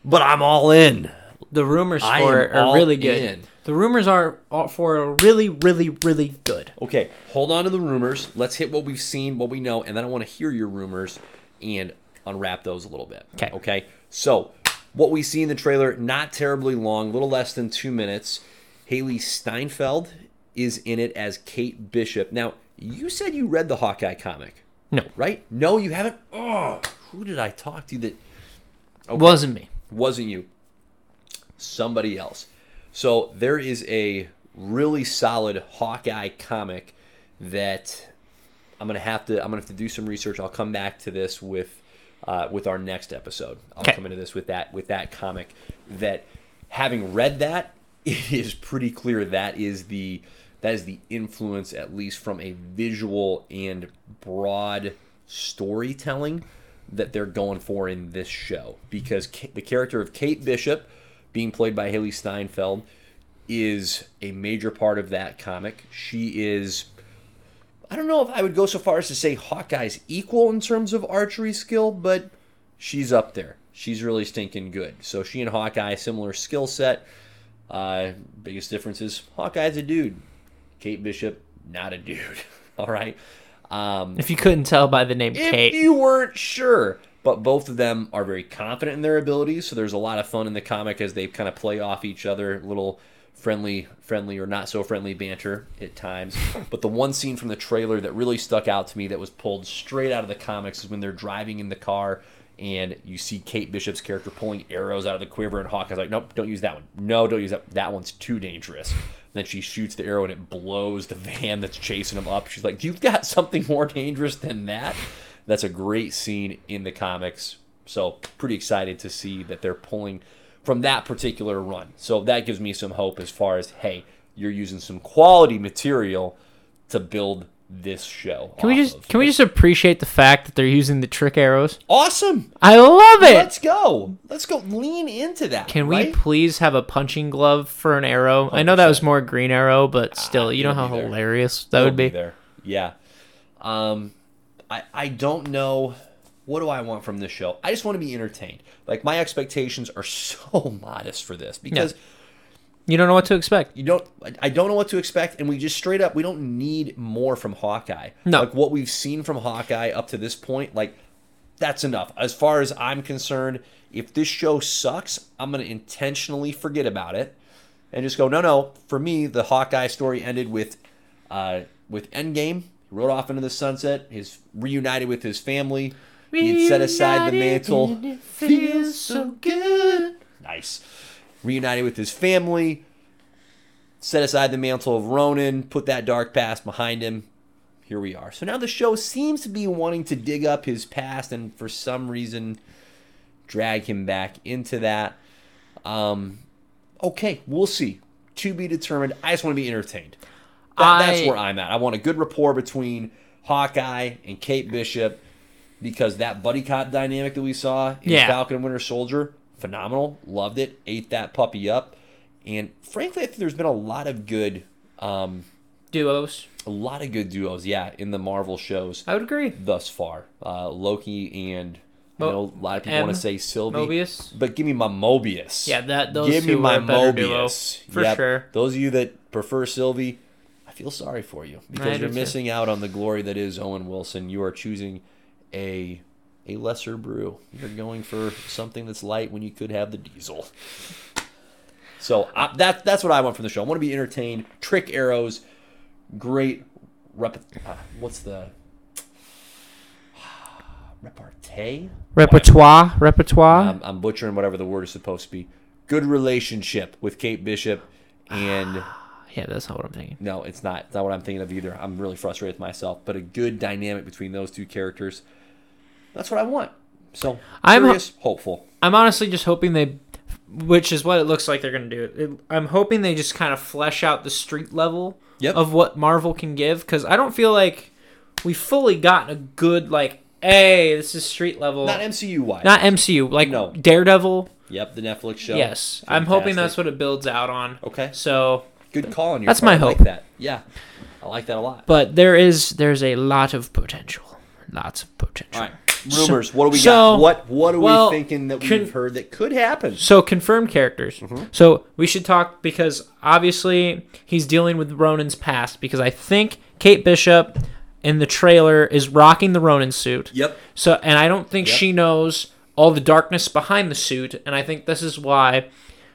But I'm all in. The rumors I for am it are really good. in. The rumors are are for are really, really, really good. Okay, hold on to the rumors. Let's hit what we've seen, what we know, and then I want to hear your rumors and unwrap those a little bit. Okay. Okay. So, what we see in the trailer, not terribly long, a little less than two minutes. Hailee Steinfeld is in it as Kate Bishop. Now, you said you read the Hawkeye comic, No, right? No, you haven't. Oh, who did I talk to that wasn't me. wasn't you? somebody else. So there is a really solid Hawkeye comic that I'm gonna have to I'm gonna have to do some research. I'll come back to this with uh, with our next episode. I'll Okay. come into this with that with that comic that having read that, it is pretty clear that is the that is the influence at least from a visual and broad storytelling that they're going for in this show because the character of Kate Bishop being played by Hailee Steinfeld is a major part of that comic. She is I don't know if I would go so far as to say Hawkeye's equal in terms of archery skill, but she's up there. She's really stinking good. So she and Hawkeye, similar skill set. Uh, biggest difference is Hawkeye's a dude. Kate Bishop, not a dude. All right. Um, If you couldn't tell by the name if Kate. you weren't sure, but both of them are very confident in their abilities. So there's a lot of fun in the comic as they kind of play off each other, little friendly, friendly or not so friendly banter at times. But the one scene from the trailer that really stuck out to me that was pulled straight out of the comics is when they're driving in the car and you see Kate Bishop's character pulling arrows out of the quiver, and Hawkeye's like, "Nope, don't use that one. No, don't use that. That one's too dangerous." Then she shoots the arrow and it blows the van that's chasing him up. She's like, "You've got something more dangerous than that." That's a great scene in the comics. So pretty excited to see that they're pulling from that particular run. So that gives me some hope as far as hey, you're using some quality material to build this show. Can we just of. can we just appreciate the fact that they're using the trick arrows? awesome? I love it. Let's go. Let's go. Lean into that. Can we please have a punching glove for an arrow? I know that was more green arrow, but still, you know how be hilarious that It'll would be. there. Yeah. Um, I I don't know. What do I want from this show? I just want to be entertained. Like my expectations are so modest for this because You don't know what to expect. you don't. I- don't know what to expect, and we just straight up we don't need more from Hawkeye. No. like what we've seen from Hawkeye up to this point, like that's enough. As far as I'm concerned, if this show sucks, I'm gonna intentionally forget about it and just go, no, no. For me, the Hawkeye story ended with, uh, with Endgame. He rode off into the sunset. He's reunited with his family. Reunited He had set aside the mantle. Feels so good. Nice. Reunited with his family. Set aside the mantle of Ronin. Put that dark past behind him. Here we are. So now the show seems to be wanting to dig up his past and for some reason drag him back into that. Um, okay, we'll see. To be determined. I just want to be entertained. That, that's where I'm at. I want a good rapport between Hawkeye and Kate Bishop because that buddy cop dynamic that we saw in Yeah. Falcon and Winter Soldier, phenomenal. Loved it. Ate that puppy up. And frankly, I think there's been a lot of good, um, Duos. a lot of good duos, yeah, in the Marvel shows I would agree. thus far. Uh, Loki and I know a lot of people M, want to say Sylvie, Mobius. but give me my Mobius. Yeah, that those give me my better duo, Mobius for Yep. sure. Those of you that prefer Sylvie, I feel sorry for you because do you're too. missing out on the glory that is Owen Wilson. You are choosing a a lesser brew. You're going for something that's light when you could have the diesel. So I, that that's what I want from the show. I want to be entertained. Trick arrows, great rep. Uh, what's the repartee? Repertoire. Repertoire. I'm, I'm butchering whatever the word is supposed to be. Good relationship with Kate Bishop, and yeah, that's not what I'm thinking. no, it's not. It's not what I'm thinking of either. I'm really frustrated with myself, but a good dynamic between those two characters. That's what I want. So I'm- curious, hopeful. I'm honestly just hoping they, which is what it looks like they're gonna do. It, I'm hoping they just kind of flesh out the street level Yep. of what Marvel can give, because I don't feel like we fully gotten a good like, hey, this is street level, Not MCU wise. not MCU, like No. Daredevil. Yep, the Netflix show. Yes, I'm hoping that's what it builds out on. Okay. So, Good call on your That's part. my I like hope. that. Yeah, I like that a lot. but there is there's a lot of potential, lots of potential. All right, rumors. what do we so- got? What What are well, we thinking that we've heard that could happen? So confirmed characters. Mm-hmm. So we should talk because obviously he's dealing with Ronin's past because I think Kate Bishop in the trailer is rocking the Ronin suit. Yep. So and I don't think Yep. she knows all the darkness behind the suit, and I think this is why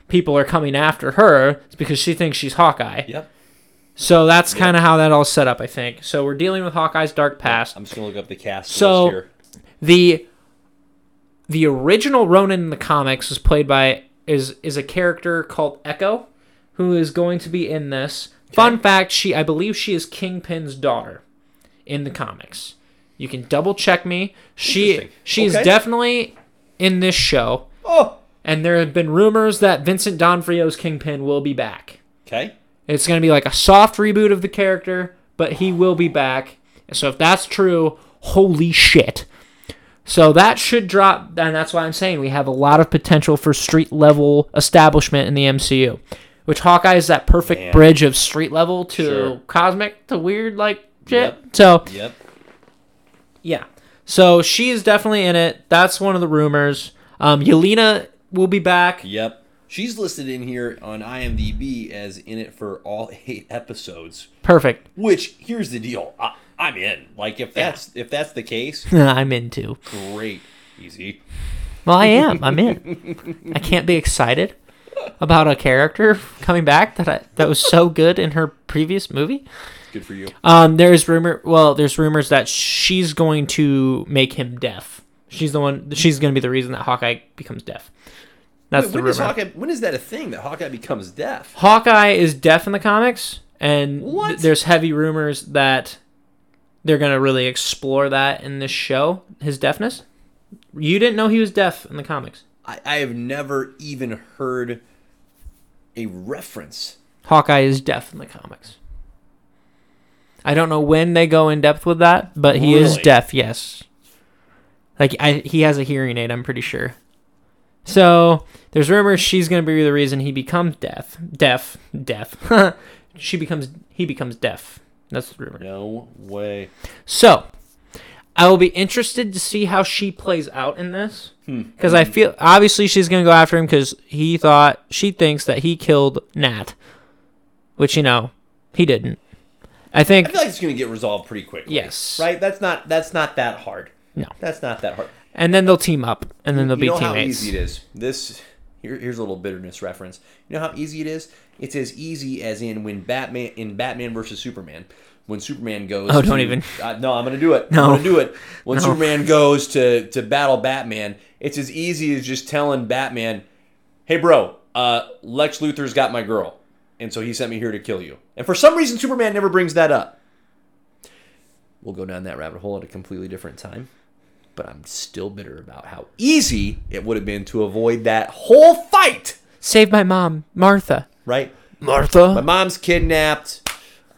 people are coming after her. It's because she thinks she's Hawkeye. Yep. So that's kind of how that all set up, I think. So we're dealing with Hawkeye's dark past. I'm just gonna look up the cast So- list here. The the original Ronin in the comics was played by is is a character called Echo, who is going to be in this. Fun fact: she, I believe, she is Kingpin's daughter in the comics. You can double check me. She Interesting. she is Okay. definitely in this show, Oh, and there have been rumors that Vincent D'Onofrio's Kingpin will be back. okay. It's going to be like a soft reboot of the character, but he will be back. So if that's true, holy shit. So that should drop, and that's why I'm saying we have a lot of potential for street level establishment in the MCU. Which Hawkeye is that perfect Man. bridge of street level to Sure. cosmic to weird like shit. Yep. So Yep. yeah. So she is definitely in it. That's one of the rumors. Um, Yelena will be back. Yep. She's listed in here on IMDb as in it for all eight episodes. Perfect. Which here's the deal. I, I'm in. Like if that's if that's the case, I'm into. great. Easy. Well, I am. I'm in. I can't be excited about a character coming back that I, that was so good in her previous movie. Good for you. Um, there's rumor. Well, there's rumors that she's going to make him deaf. She's the one. She's going to be the reason that Hawkeye becomes deaf. That's Wait, the when rumor. Hawkeye? When is that a thing that Hawkeye becomes deaf? Hawkeye is deaf in the comics, and th- there's heavy rumors that they're going to really explore that in this show. His deafness. You didn't know he was deaf in the comics. I, I have never even heard a reference. Hawkeye is deaf in the comics. I don't know when they go in depth with that, but he is deaf. Yes, like I, he has a hearing aid. I'm pretty sure. So there's rumors she's gonna be the reason he becomes deaf. Deaf, deaf. she becomes he becomes deaf. That's the rumor. No way. So I will be interested to see how she plays out in this Hmm. because I feel obviously she's gonna go after him because he thought she thinks that he killed Nat, which you know he didn't. I think I feel like it's going to get resolved pretty quickly. Yes. Right. That's not. That's not that hard. No. That's not that hard. and then they'll team up and then they'll you be know teammates. how easy it is. This here, here's a little bitterness reference. You know how easy it is. It's as easy as in when Batman in Batman versus Superman. When Superman goes, Oh, don't to- even. Uh, no, I'm gonna do it. No. I'm gonna do it. When No. Superman goes to to battle Batman, it's as easy as just telling Batman, "Hey, bro, uh, Lex Luthor's got my girl, and so he sent me here to kill you." And for some reason, Superman never brings that up. We'll go down that rabbit hole at a completely different time but I'm still bitter about how easy it would have been to avoid that whole fight. Save my mom, Martha. Right? Martha. My mom's kidnapped.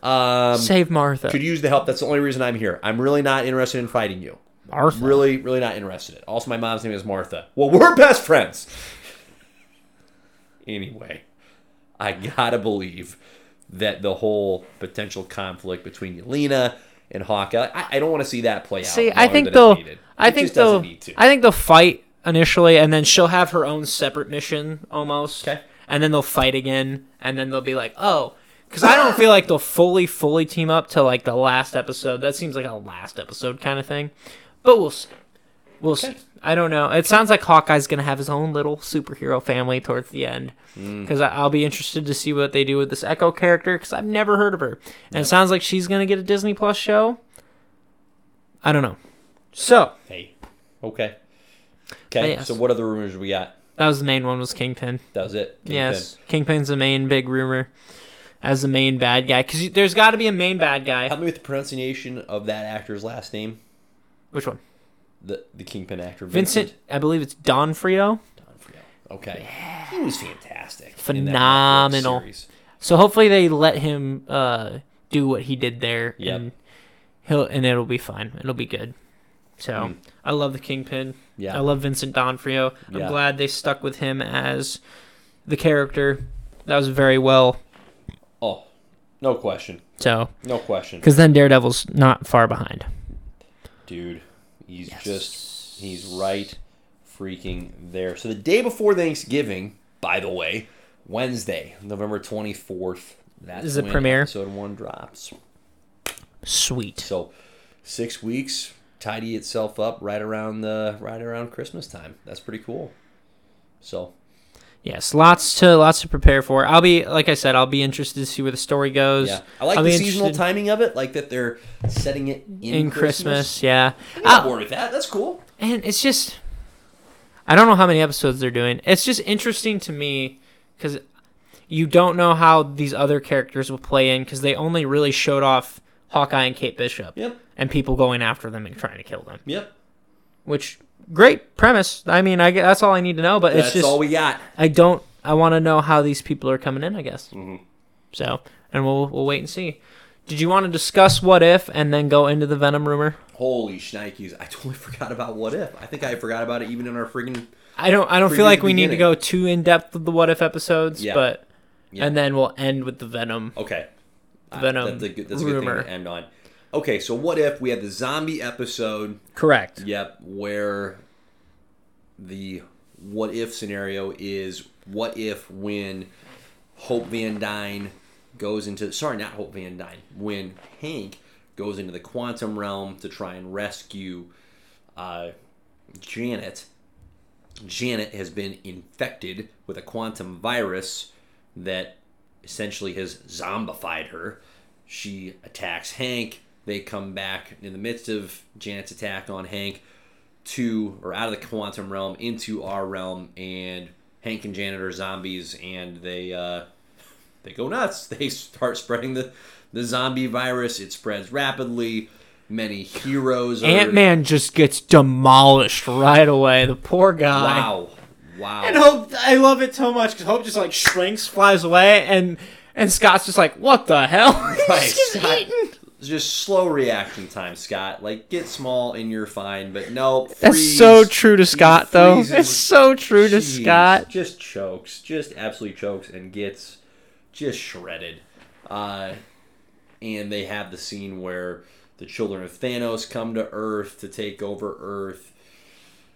Um, Save Martha. could use the help. That's the only reason I'm here. I'm really not interested in fighting you. Martha. Really, really not interested in it. Also, my mom's name is Martha. Well, we're best friends. Anyway, I gotta believe that the whole potential conflict between Yelena and Hawkeye, I, I don't want to see that play out. See, I think they'll. I think they'll. I think they'll fight initially, and then she'll have her own separate mission almost. Okay. And then they'll fight again, and then they'll be like, oh, because I don't feel like they'll fully, fully team up till like the last episode. That seems like a last episode kind of thing, but we'll see. We'll see. I don't know. It sounds like Hawkeye's gonna have his own little superhero family towards the end, Mm. because I'll be interested to see what they do with this Echo character, because I've never heard of her, and it sounds like she's gonna get a Disney Plus show. I don't know. So Hey. Okay. Okay. Yes. So what other rumors we got? that was the main one. Was Kingpin? That was it. Kingpin. Yes, Kingpin's the main big rumor as the main bad guy, because there's got to be a main bad guy. Help me with the pronunciation of that actor's last name. Which one? The the Kingpin actor. Vincent. I believe it's Don Frio. Don Frio. Okay. He was fantastic. in that Netflix Phenomenal. So hopefully they let him uh, do what he did there, Yep. and he'll and it'll be fine. It'll be good. So Mm. I love the Kingpin. Yeah. I love Vincent D'Onofrio. I'm Yeah. glad they stuck with him as the character. That was very well. Oh, no question. So No question. because then Daredevil's not far behind. Dude, he's just he's right freaking there. So the day before Thanksgiving, by the way, Wednesday, November 24th, that's Is it premiere? episode 1 drops. Sweet. So, 6 weeks tidy itself up right around the right around Christmas time. That's pretty cool. So, Yes, lots to lots to prepare for. I'll be like I said, I'll be interested to see where the story goes. yeah. I like I'll the seasonal interested timing of it, like that they're setting it in, in Christmas. Yeah, I'm on Ah, board with that. That's cool. and it's just I don't know how many episodes they're doing. It's just interesting to me because you don't know how these other characters will play in because they only really showed off Hawkeye and Kate Bishop Yep. and people going after them and trying to kill them. Yep. Which great premise. I mean, I that's all I need to know. But That's it's just all we got. I don't. I want to know how these people are coming in. I guess. Mhm. So, and we'll we'll wait and see. Did you want to discuss what if and then go into the Venom rumor? Holy shnikes! I totally forgot about what if. I think I forgot about it even in our friggin' I don't. I don't feel like we need to go too in depth with the what if episodes, Yeah. but Yeah. and then we'll end with the Venom. Okay. Uh, Venom that's a good, that's a good rumor. thing to end on. Okay, so what if we had the zombie episode? Correct. Yep, where the what if scenario is what if when Hope Van Dyne goes into sorry, not Hope Van Dyne, when Hank goes into the quantum realm to try and rescue uh, Janet. Janet has been infected with a quantum virus that essentially has zombified her. She attacks Hank. They come back in the midst of Janet's attack on Hank to or out of the quantum realm into our realm, and Hank and Janet are zombies, and they uh, they go nuts. They start spreading the the zombie virus. It spreads rapidly. Many heroes. Ant Man just gets demolished right away. The poor guy. Wow, wow. And Hope, I love it so much because Hope just like shrinks, flies away, and and Scott's just like, "What the hell?" Right, just Scott. just slow reaction time, Scott. Like get small and you're fine, but no. That's so true to He Scott, though. freezes. It's so true to Scott. Just chokes, just absolutely chokes and gets just shredded. Uh, and they have the scene where the children of Thanos come to Earth to take over Earth.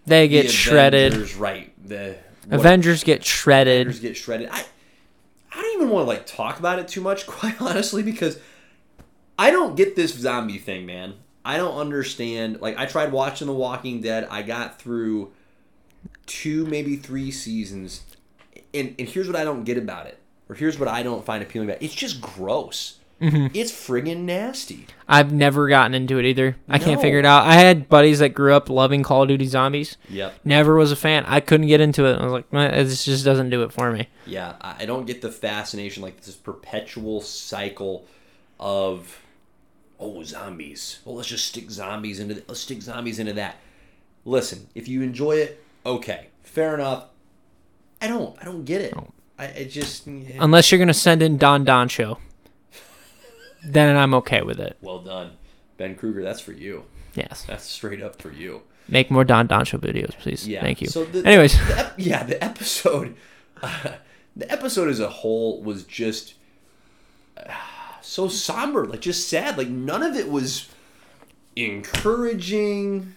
They get The shredded. Avengers, right? The what- Avengers get shredded. Avengers get shredded. I I don't even want to like talk about it too much, quite honestly, because I don't get this zombie thing, man. I don't understand. Like I tried watching The Walking Dead. I got through two, maybe three seasons, and and here's what I don't get about it, or here's what I don't find appealing about it. It's just gross. Mm-hmm. It's friggin' nasty. I've never gotten into it either. I can't No. figure it out. I had buddies that grew up loving Call of Duty Zombies. Yep. Never was a fan. I couldn't get into it. I was like, "Meh, this just doesn't do it for me. Yeah, I I don't get the fascination, like this perpetual cycle of oh zombies. Well, let's just stick zombies into th- let's stick zombies into that. Listen, if you enjoy it, okay, fair enough. I don't, I don't get it. I, just Unless you're gonna send in Don Don show, then I'm okay with it. well done, Ben Kruger. That's for you. Yes. That's straight up for you. Make more Don Don show videos, please. Yeah. Thank you. So the, Anyways, the ep- yeah, the episode, the episode as a whole was just uh, so somber, like just sad. Like none of it was encouraging.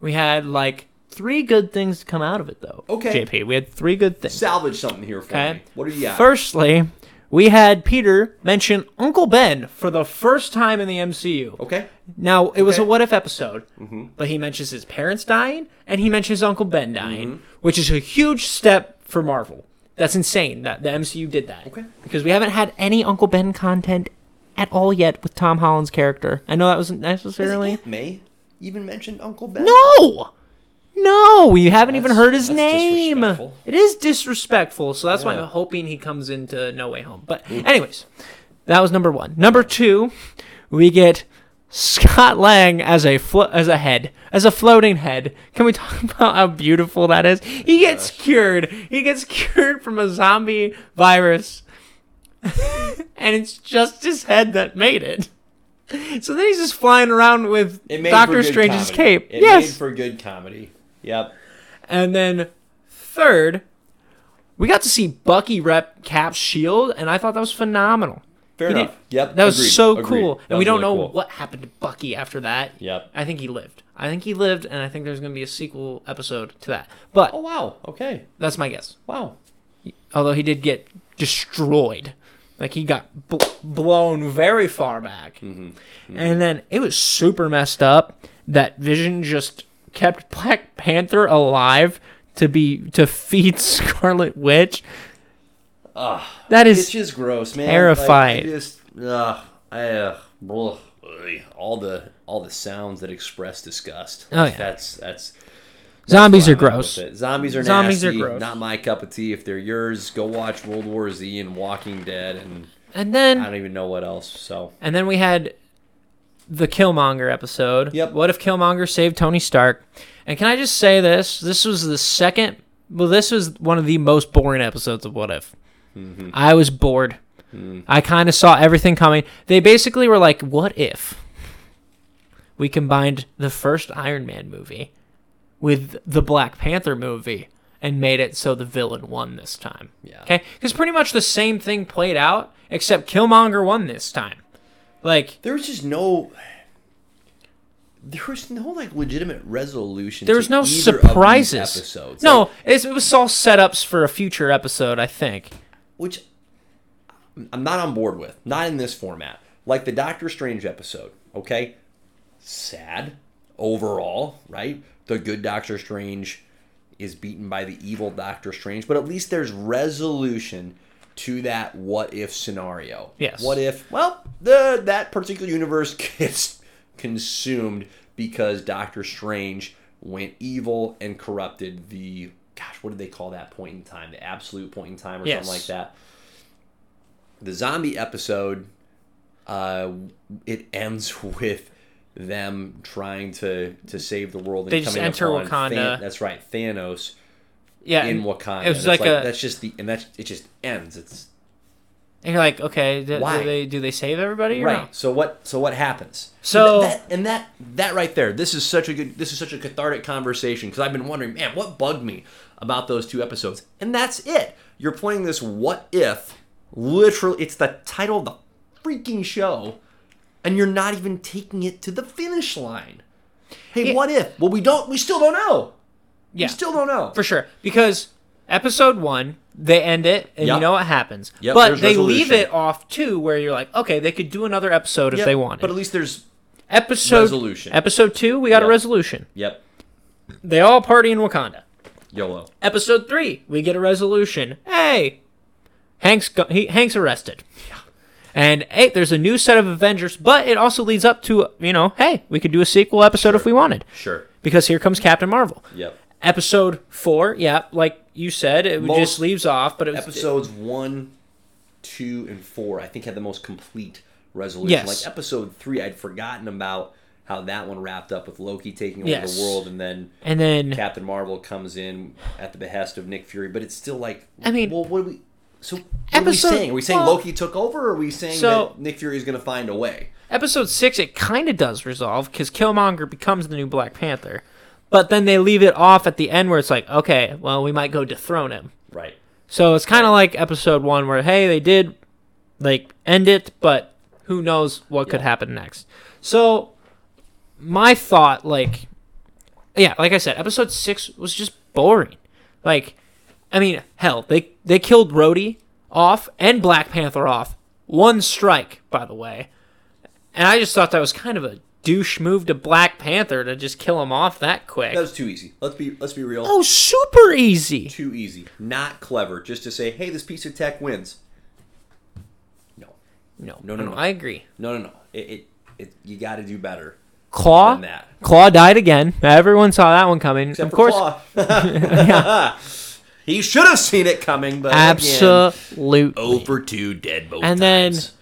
we had like three good things to come out of it, though. Okay. JP, we had three good things. Salvage something here for Okay. me. What do you got? Firstly, we had Peter mention Uncle Ben for the first time in the MCU. okay. Now, it was a what if episode, mm-hmm. but he mentions his parents dying and he mentions Uncle Ben dying, mm-hmm. which is a huge step for Marvel. That's insane that the MCU did that. Okay. Because we haven't had any Uncle Ben content at all yet with Tom Holland's character. I know that wasn't necessarily. May even mentioned Uncle Ben? No! No, you haven't even heard his that's name. disrespectful. It is disrespectful, so that's why I'm hoping he comes into No Way Home. But, anyways, that was number one. Number two, we get Scott Lang as a flo- as a head, as a floating head. Can we talk about how beautiful that is? He gets cured. He gets cured from a zombie virus, and it's just his head that made it. So then he's just flying around with It made Doctor good Strange's comedy. cape. It yes. made for good comedy. Yep. And then third, we got to see Bucky rep Cap's shield, and I thought that was phenomenal. Fair He did- enough. Yep. That was agreed, so agreed. cool. That And we don't really know cool. what happened to Bucky after that. Yep. I think he lived. I think he lived, and I think there's going to be a sequel episode to that. But Oh wow. Okay. that's my guess. Wow. Although he did get destroyed. Like he got bl- blown very far back. Mm-hmm. And then it was super messed up that Vision just kept Black Panther alive to be to feed Scarlet Witch. Ugh. That It's just gross, man. terrifying. Like, I just, I, uh, ugh, ugh, all the all the sounds that express disgust. Oh, yeah. That's that's Zombies are gross. Zombies are Zombies are gross. Not my cup of tea. If they're yours, go watch World War Z and Walking Dead, and And then I don't even know what else. So and then we had the Killmonger episode. Yep. What if Killmonger saved Tony Stark? And can I just say this? This was the second. Well, this was one of the most boring episodes of What If. Mm-hmm. I was bored. Mm. I kind of saw everything coming. They basically were like, "What if we combined the first Iron Man movie with the Black Panther movie and made it so the villain won this time?" Yeah. Okay, because pretty much the same thing played out, except Killmonger won this time. Like there was just no. There was no like legitimate resolution. there to was no either of these surprises. Episodes. No, Like, it was all setups for a future episode, I think. which I'm not on board with. Not in this format. Like the Doctor Strange episode, okay? Sad overall, right? The good Doctor Strange is beaten by the evil Doctor Strange, but at least there's resolution to that what if scenario. Yes. What if, well, the that particular universe gets consumed because Doctor Strange went evil and corrupted the gosh, what did they call that point in time? The absolute point in time or Yes. something like that the zombie episode uh it ends with them trying to to save the world and They just coming enter Wakanda. Than- that's right thanos Yeah, in wakanda it was And like a- that's just the and that's it just ends it's and you're like, okay, do, Why? do they do they save everybody? Or right no? so what so what happens So- and that, and that that right there this is such a good this is such a cathartic conversation because i've been wondering man what bugged me about those two episodes and that's it you're playing this what if literally it's the title of the freaking show and you're not even taking it to the finish line hey Yeah. what if well we don't we still don't know Yeah, we still don't know for sure. Because episode one, they end it, and you know what happens. Yep, but they leave it off too, where you're like, okay, they could do another episode if they wanted. but at least there's episode resolution. Episode two, we got a resolution. yep They all party in Wakanda. yolo Episode three, we get a resolution. Hey, Hank's go- he, Hank's arrested. Yeah. And hey, there's a new set of Avengers, but it also leads up to you know, hey, we could do a sequel episode if we wanted, sure because here comes Captain Marvel. yep Episode four, yeah, like you said, it Most just leaves off, but it was, episodes one, two, and four, I think had the most complete resolution. Yes. Like episode three, I'd forgotten about how that one wrapped up with Loki taking over Yes. the world, and then and then Captain Marvel comes in at the behest of Nick Fury. But it's still like, I mean- well, what are we? So what Episode- are we saying? Are we saying well- Loki took over, or are we saying So- that Nick Fury is going to find a way? episode six, it kind of does resolve because Killmonger becomes the new Black Panther, but then they leave it off at the end where it's like, okay, well, we might go dethrone him. Right. So it's kind of like episode one, where hey, they did like end it, but who knows what could happen next. So my thought, like, yeah, like I said, episode six was just boring. Like, I mean, hell, they they killed Rhodey off and Black Panther off one strike, by the way, and I just thought that was kind of a douche move to Black Panther to just kill him off that quick. That was too easy. Let's be let's be real. oh, super easy. Too easy. Not clever. Just to say, hey, this piece of tech wins. No. No, No, no, no. I agree. No, no, no. It, it, it you got to do better Klaue. Klaue died again. Everyone saw that one coming. Except of course, Klaue. he should have seen it coming, but again, absolutely. over two dead both And then- times.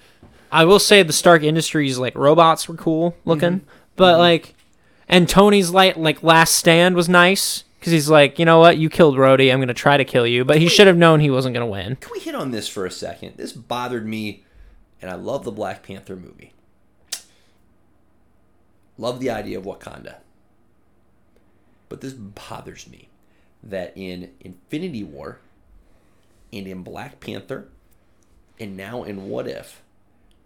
I will say the Stark Industries like robots were cool looking, Mm-hmm. but like, and Tony's like like last stand was nice because he's like, you know what, you killed Rhodey, I'm gonna try to kill you, but he should have known he wasn't gonna win. Can we hit on this for a second? This bothered me, and I love the Black Panther movie. Love the idea of Wakanda. But this bothers me that in Infinity War and in Black Panther and now in What If,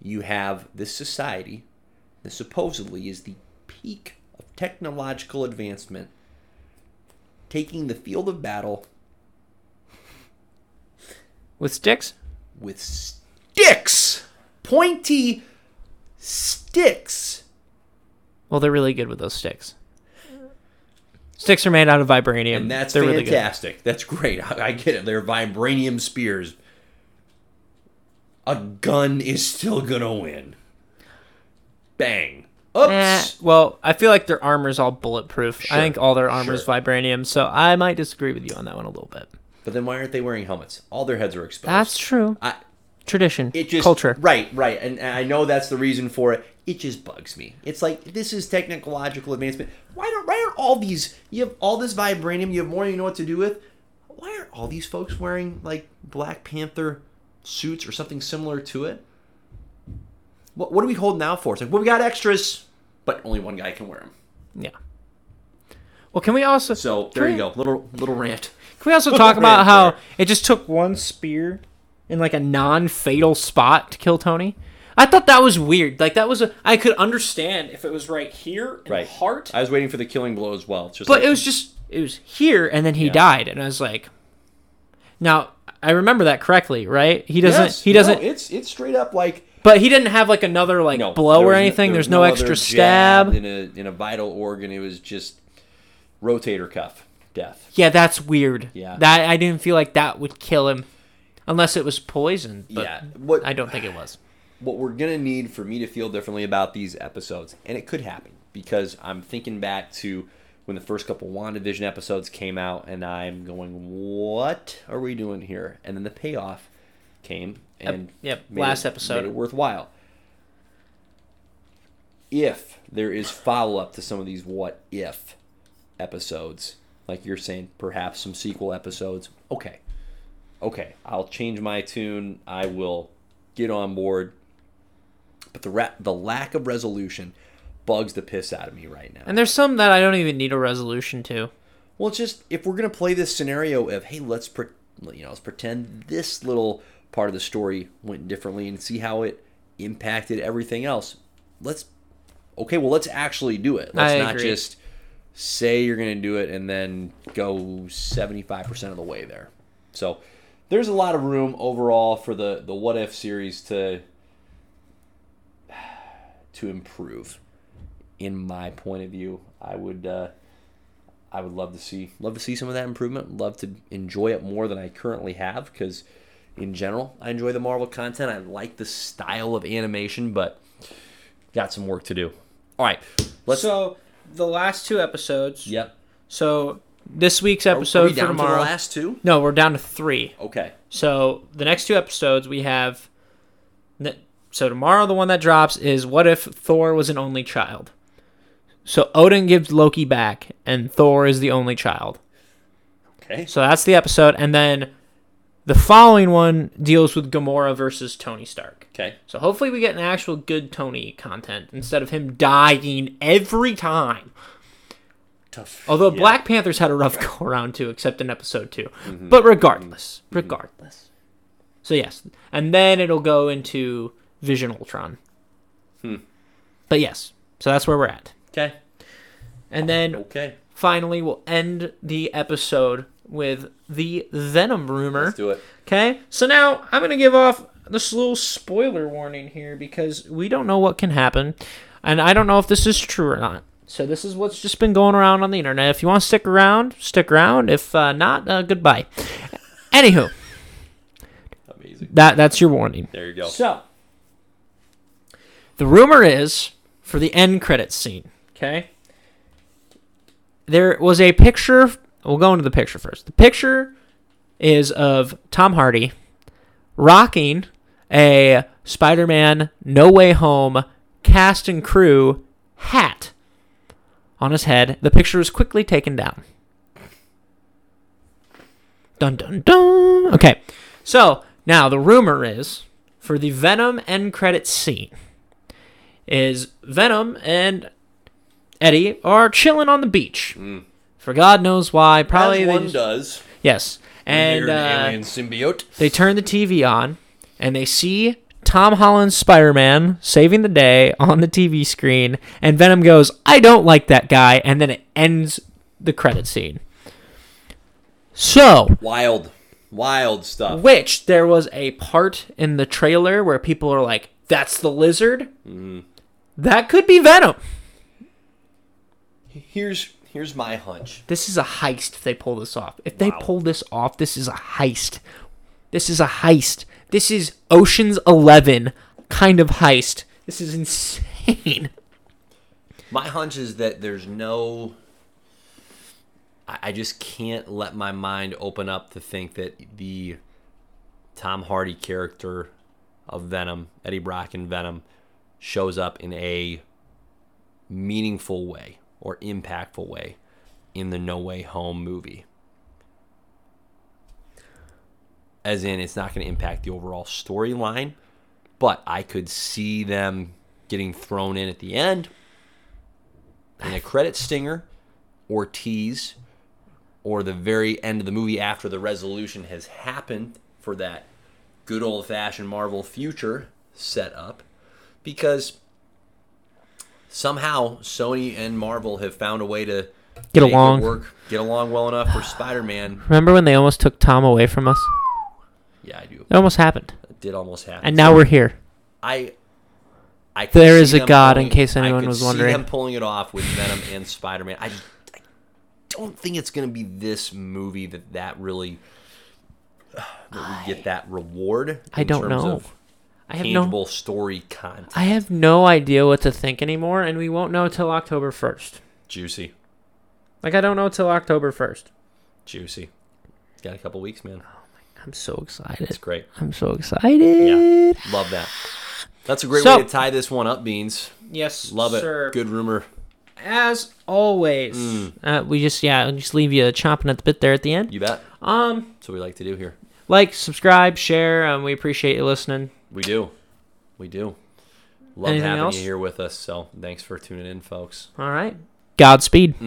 you have this society that supposedly is the peak of technological advancement taking the field of battle With sticks, with sticks, pointy sticks. well, they're really good with those sticks. Sticks are made out of vibranium. And that's they're really good. fantastic. That's great. I, I get it. They're vibranium spears. A gun is still gonna win. Bang. Oops. Eh, well, I feel like their armor's all bulletproof. Sure, I think all their armor's sure. vibranium, so I might disagree with you on that one a little bit. But then why aren't they wearing helmets? All their heads are exposed. That's true. I, Tradition, it just culture. Right, right, and, and I know that's the reason for it. It just bugs me. It's like this is technological advancement. Why don't why aren't all these? You have all this vibranium. You have more than you know what to do with. Why aren't all these folks wearing like Black Panther suits or something similar to it? What what are we holding out for? It's like well, we got extras, but only one guy can wear them. Yeah. Well, can we also So there you we- go, little little rant. Can we also talk about how there. it just took one spear in like a non-fatal spot to kill Tony? I thought that was weird. Like that was a I could understand if it was right here in Right. the heart, I was waiting for the killing blow as well. But like- it was just it was here and then he Yeah. died and I was like Now, I remember that correctly, right? He doesn't Yes, he doesn't No, it's it's straight up like but he didn't have like another like no blow or no- anything. there There's was no, extra stab. in a in a vital organ. It was just rotator cuff death. Yeah, that's weird. Yeah. That I didn't feel like that would kill him unless it was poison, but yeah, what I don't think it was. what we're gonna need for me to feel differently about these episodes, and it could happen because I'm thinking back to when the first couple WandaVision episodes came out, and I'm going, "What are we doing here?" And then the payoff came, and yep, made last it- episode. made it worthwhile. If there is follow up to some of these what if episodes, like you're saying, perhaps some sequel episodes, okay, okay, I'll change my tune. I will get on board. But the ra- the lack of resolution bugs the piss out of me right now. And there's some that I don't even need a resolution to. Well, it's just if we're gonna play this scenario of hey, let's pre- you know let's pretend this little part of the story went differently and see how it impacted everything else. Let's okay, well let's actually do it. Let's I not agree. just say you're gonna do it and then go seventy five percent of the way there. So there's a lot of room overall for the the what if series to to improve. In my point of view, I would. Uh, I would love to see love to see some of that improvement. Love to enjoy it more than I currently have because, in general, I enjoy the Marvel content. I like the style of animation, but got some work to do. All right, let's. so the last two episodes. yep. So this week's Are- are episode we for to tomorrow. the last two? No, we're down to three. Okay. So the next two episodes we have. So tomorrow the one that drops is what if Thor was an only child. So Odin gives Loki back, and Thor is the only child. Okay. So that's the episode, and then the following one deals with Gamora versus Tony Stark. Okay. So hopefully we get an actual good Tony content instead of him dying every time. Tough. Although Yeah. Black Panther's had a rough go around too, except in episode 2 Mm-hmm. But regardless, regardless. So yes, and then it'll go into Vision Ultron. Hmm. But yes, so that's where we're at. Okay. And then Okay. finally, we'll end the episode with the Venom rumor. Let's do it. Okay, so now I'm gonna give off this little spoiler warning here because we don't know what can happen, and I don't know if this is true or not. So this is what's just been going around on the internet. If you want to stick around, stick around. If uh, not, uh, goodbye. Anywho, Amazing. that that's your warning. There you go. So the rumor is for the end credits scene. Okay, there was a picture. We'll go into the picture first. The picture is of Tom Hardy rocking a Spider-Man No Way Home cast and crew hat on his head. The picture is quickly taken down. Dun dun dun. Okay, so now the rumor is for the Venom end credits scene is Venom and Eddie are chilling on the beach. For God knows why. Probably As one just- does. yes. And uh, alien symbiote. they turn the TV on and they see Tom Holland's Spider Man saving the day on the TV screen. And Venom goes, I don't like that guy. And then it ends the credit scene. So, Wild, wild stuff. which there was a part in the trailer where people are like, that's the lizard? That could be Venom. Here's here's my hunch. This is a heist if they pull this off. If they Wow. pull this off, this is a heist. This is a heist. This is Ocean's 11 kind of heist. This is insane. My hunch is that there's no. I I just can't let my mind open up to think that the Tom Hardy character of Venom, Eddie Brock in Venom, shows up in a meaningful way or impactful way in the No Way Home movie. As in, it's not going to impact the overall storyline, but I could see them getting thrown in at the end in a credit stinger or tease or the very end of the movie after the resolution has happened for that good old fashioned Marvel future set up because somehow Sony and Marvel have found a way to Get along. work, get along well enough for Spider-Man. Remember when they almost took Tom away from us? Yeah, I do. It almost happened. It did almost happen. And now we're here. I, I There is a God, in pulling- case I anyone was see wondering. them pulling it off with Venom and Spider Man. I just I don't think it's going to be this movie that that really that we get that reward. In I don't terms know. Of I have no story content. I have no idea what to think anymore and we won't know till October 1st. Juicy, Like I don't know till October 1st. juicy. Got a couple weeks, man. I'm so excited. It's great. I'm so excited. Yeah, Love that. That's a great So- way to tie this one up, Beans. Yes, Love it. Good rumor. As always, Mm. uh, we just yeah, just leave you chomping at the bit there at the end. You bet. Um, That's what we like to do here. like, subscribe, share. Um, we appreciate you listening. We do. We do. Love Anything having else? you here with us. So thanks for tuning in, folks. All right, Godspeed. Mm.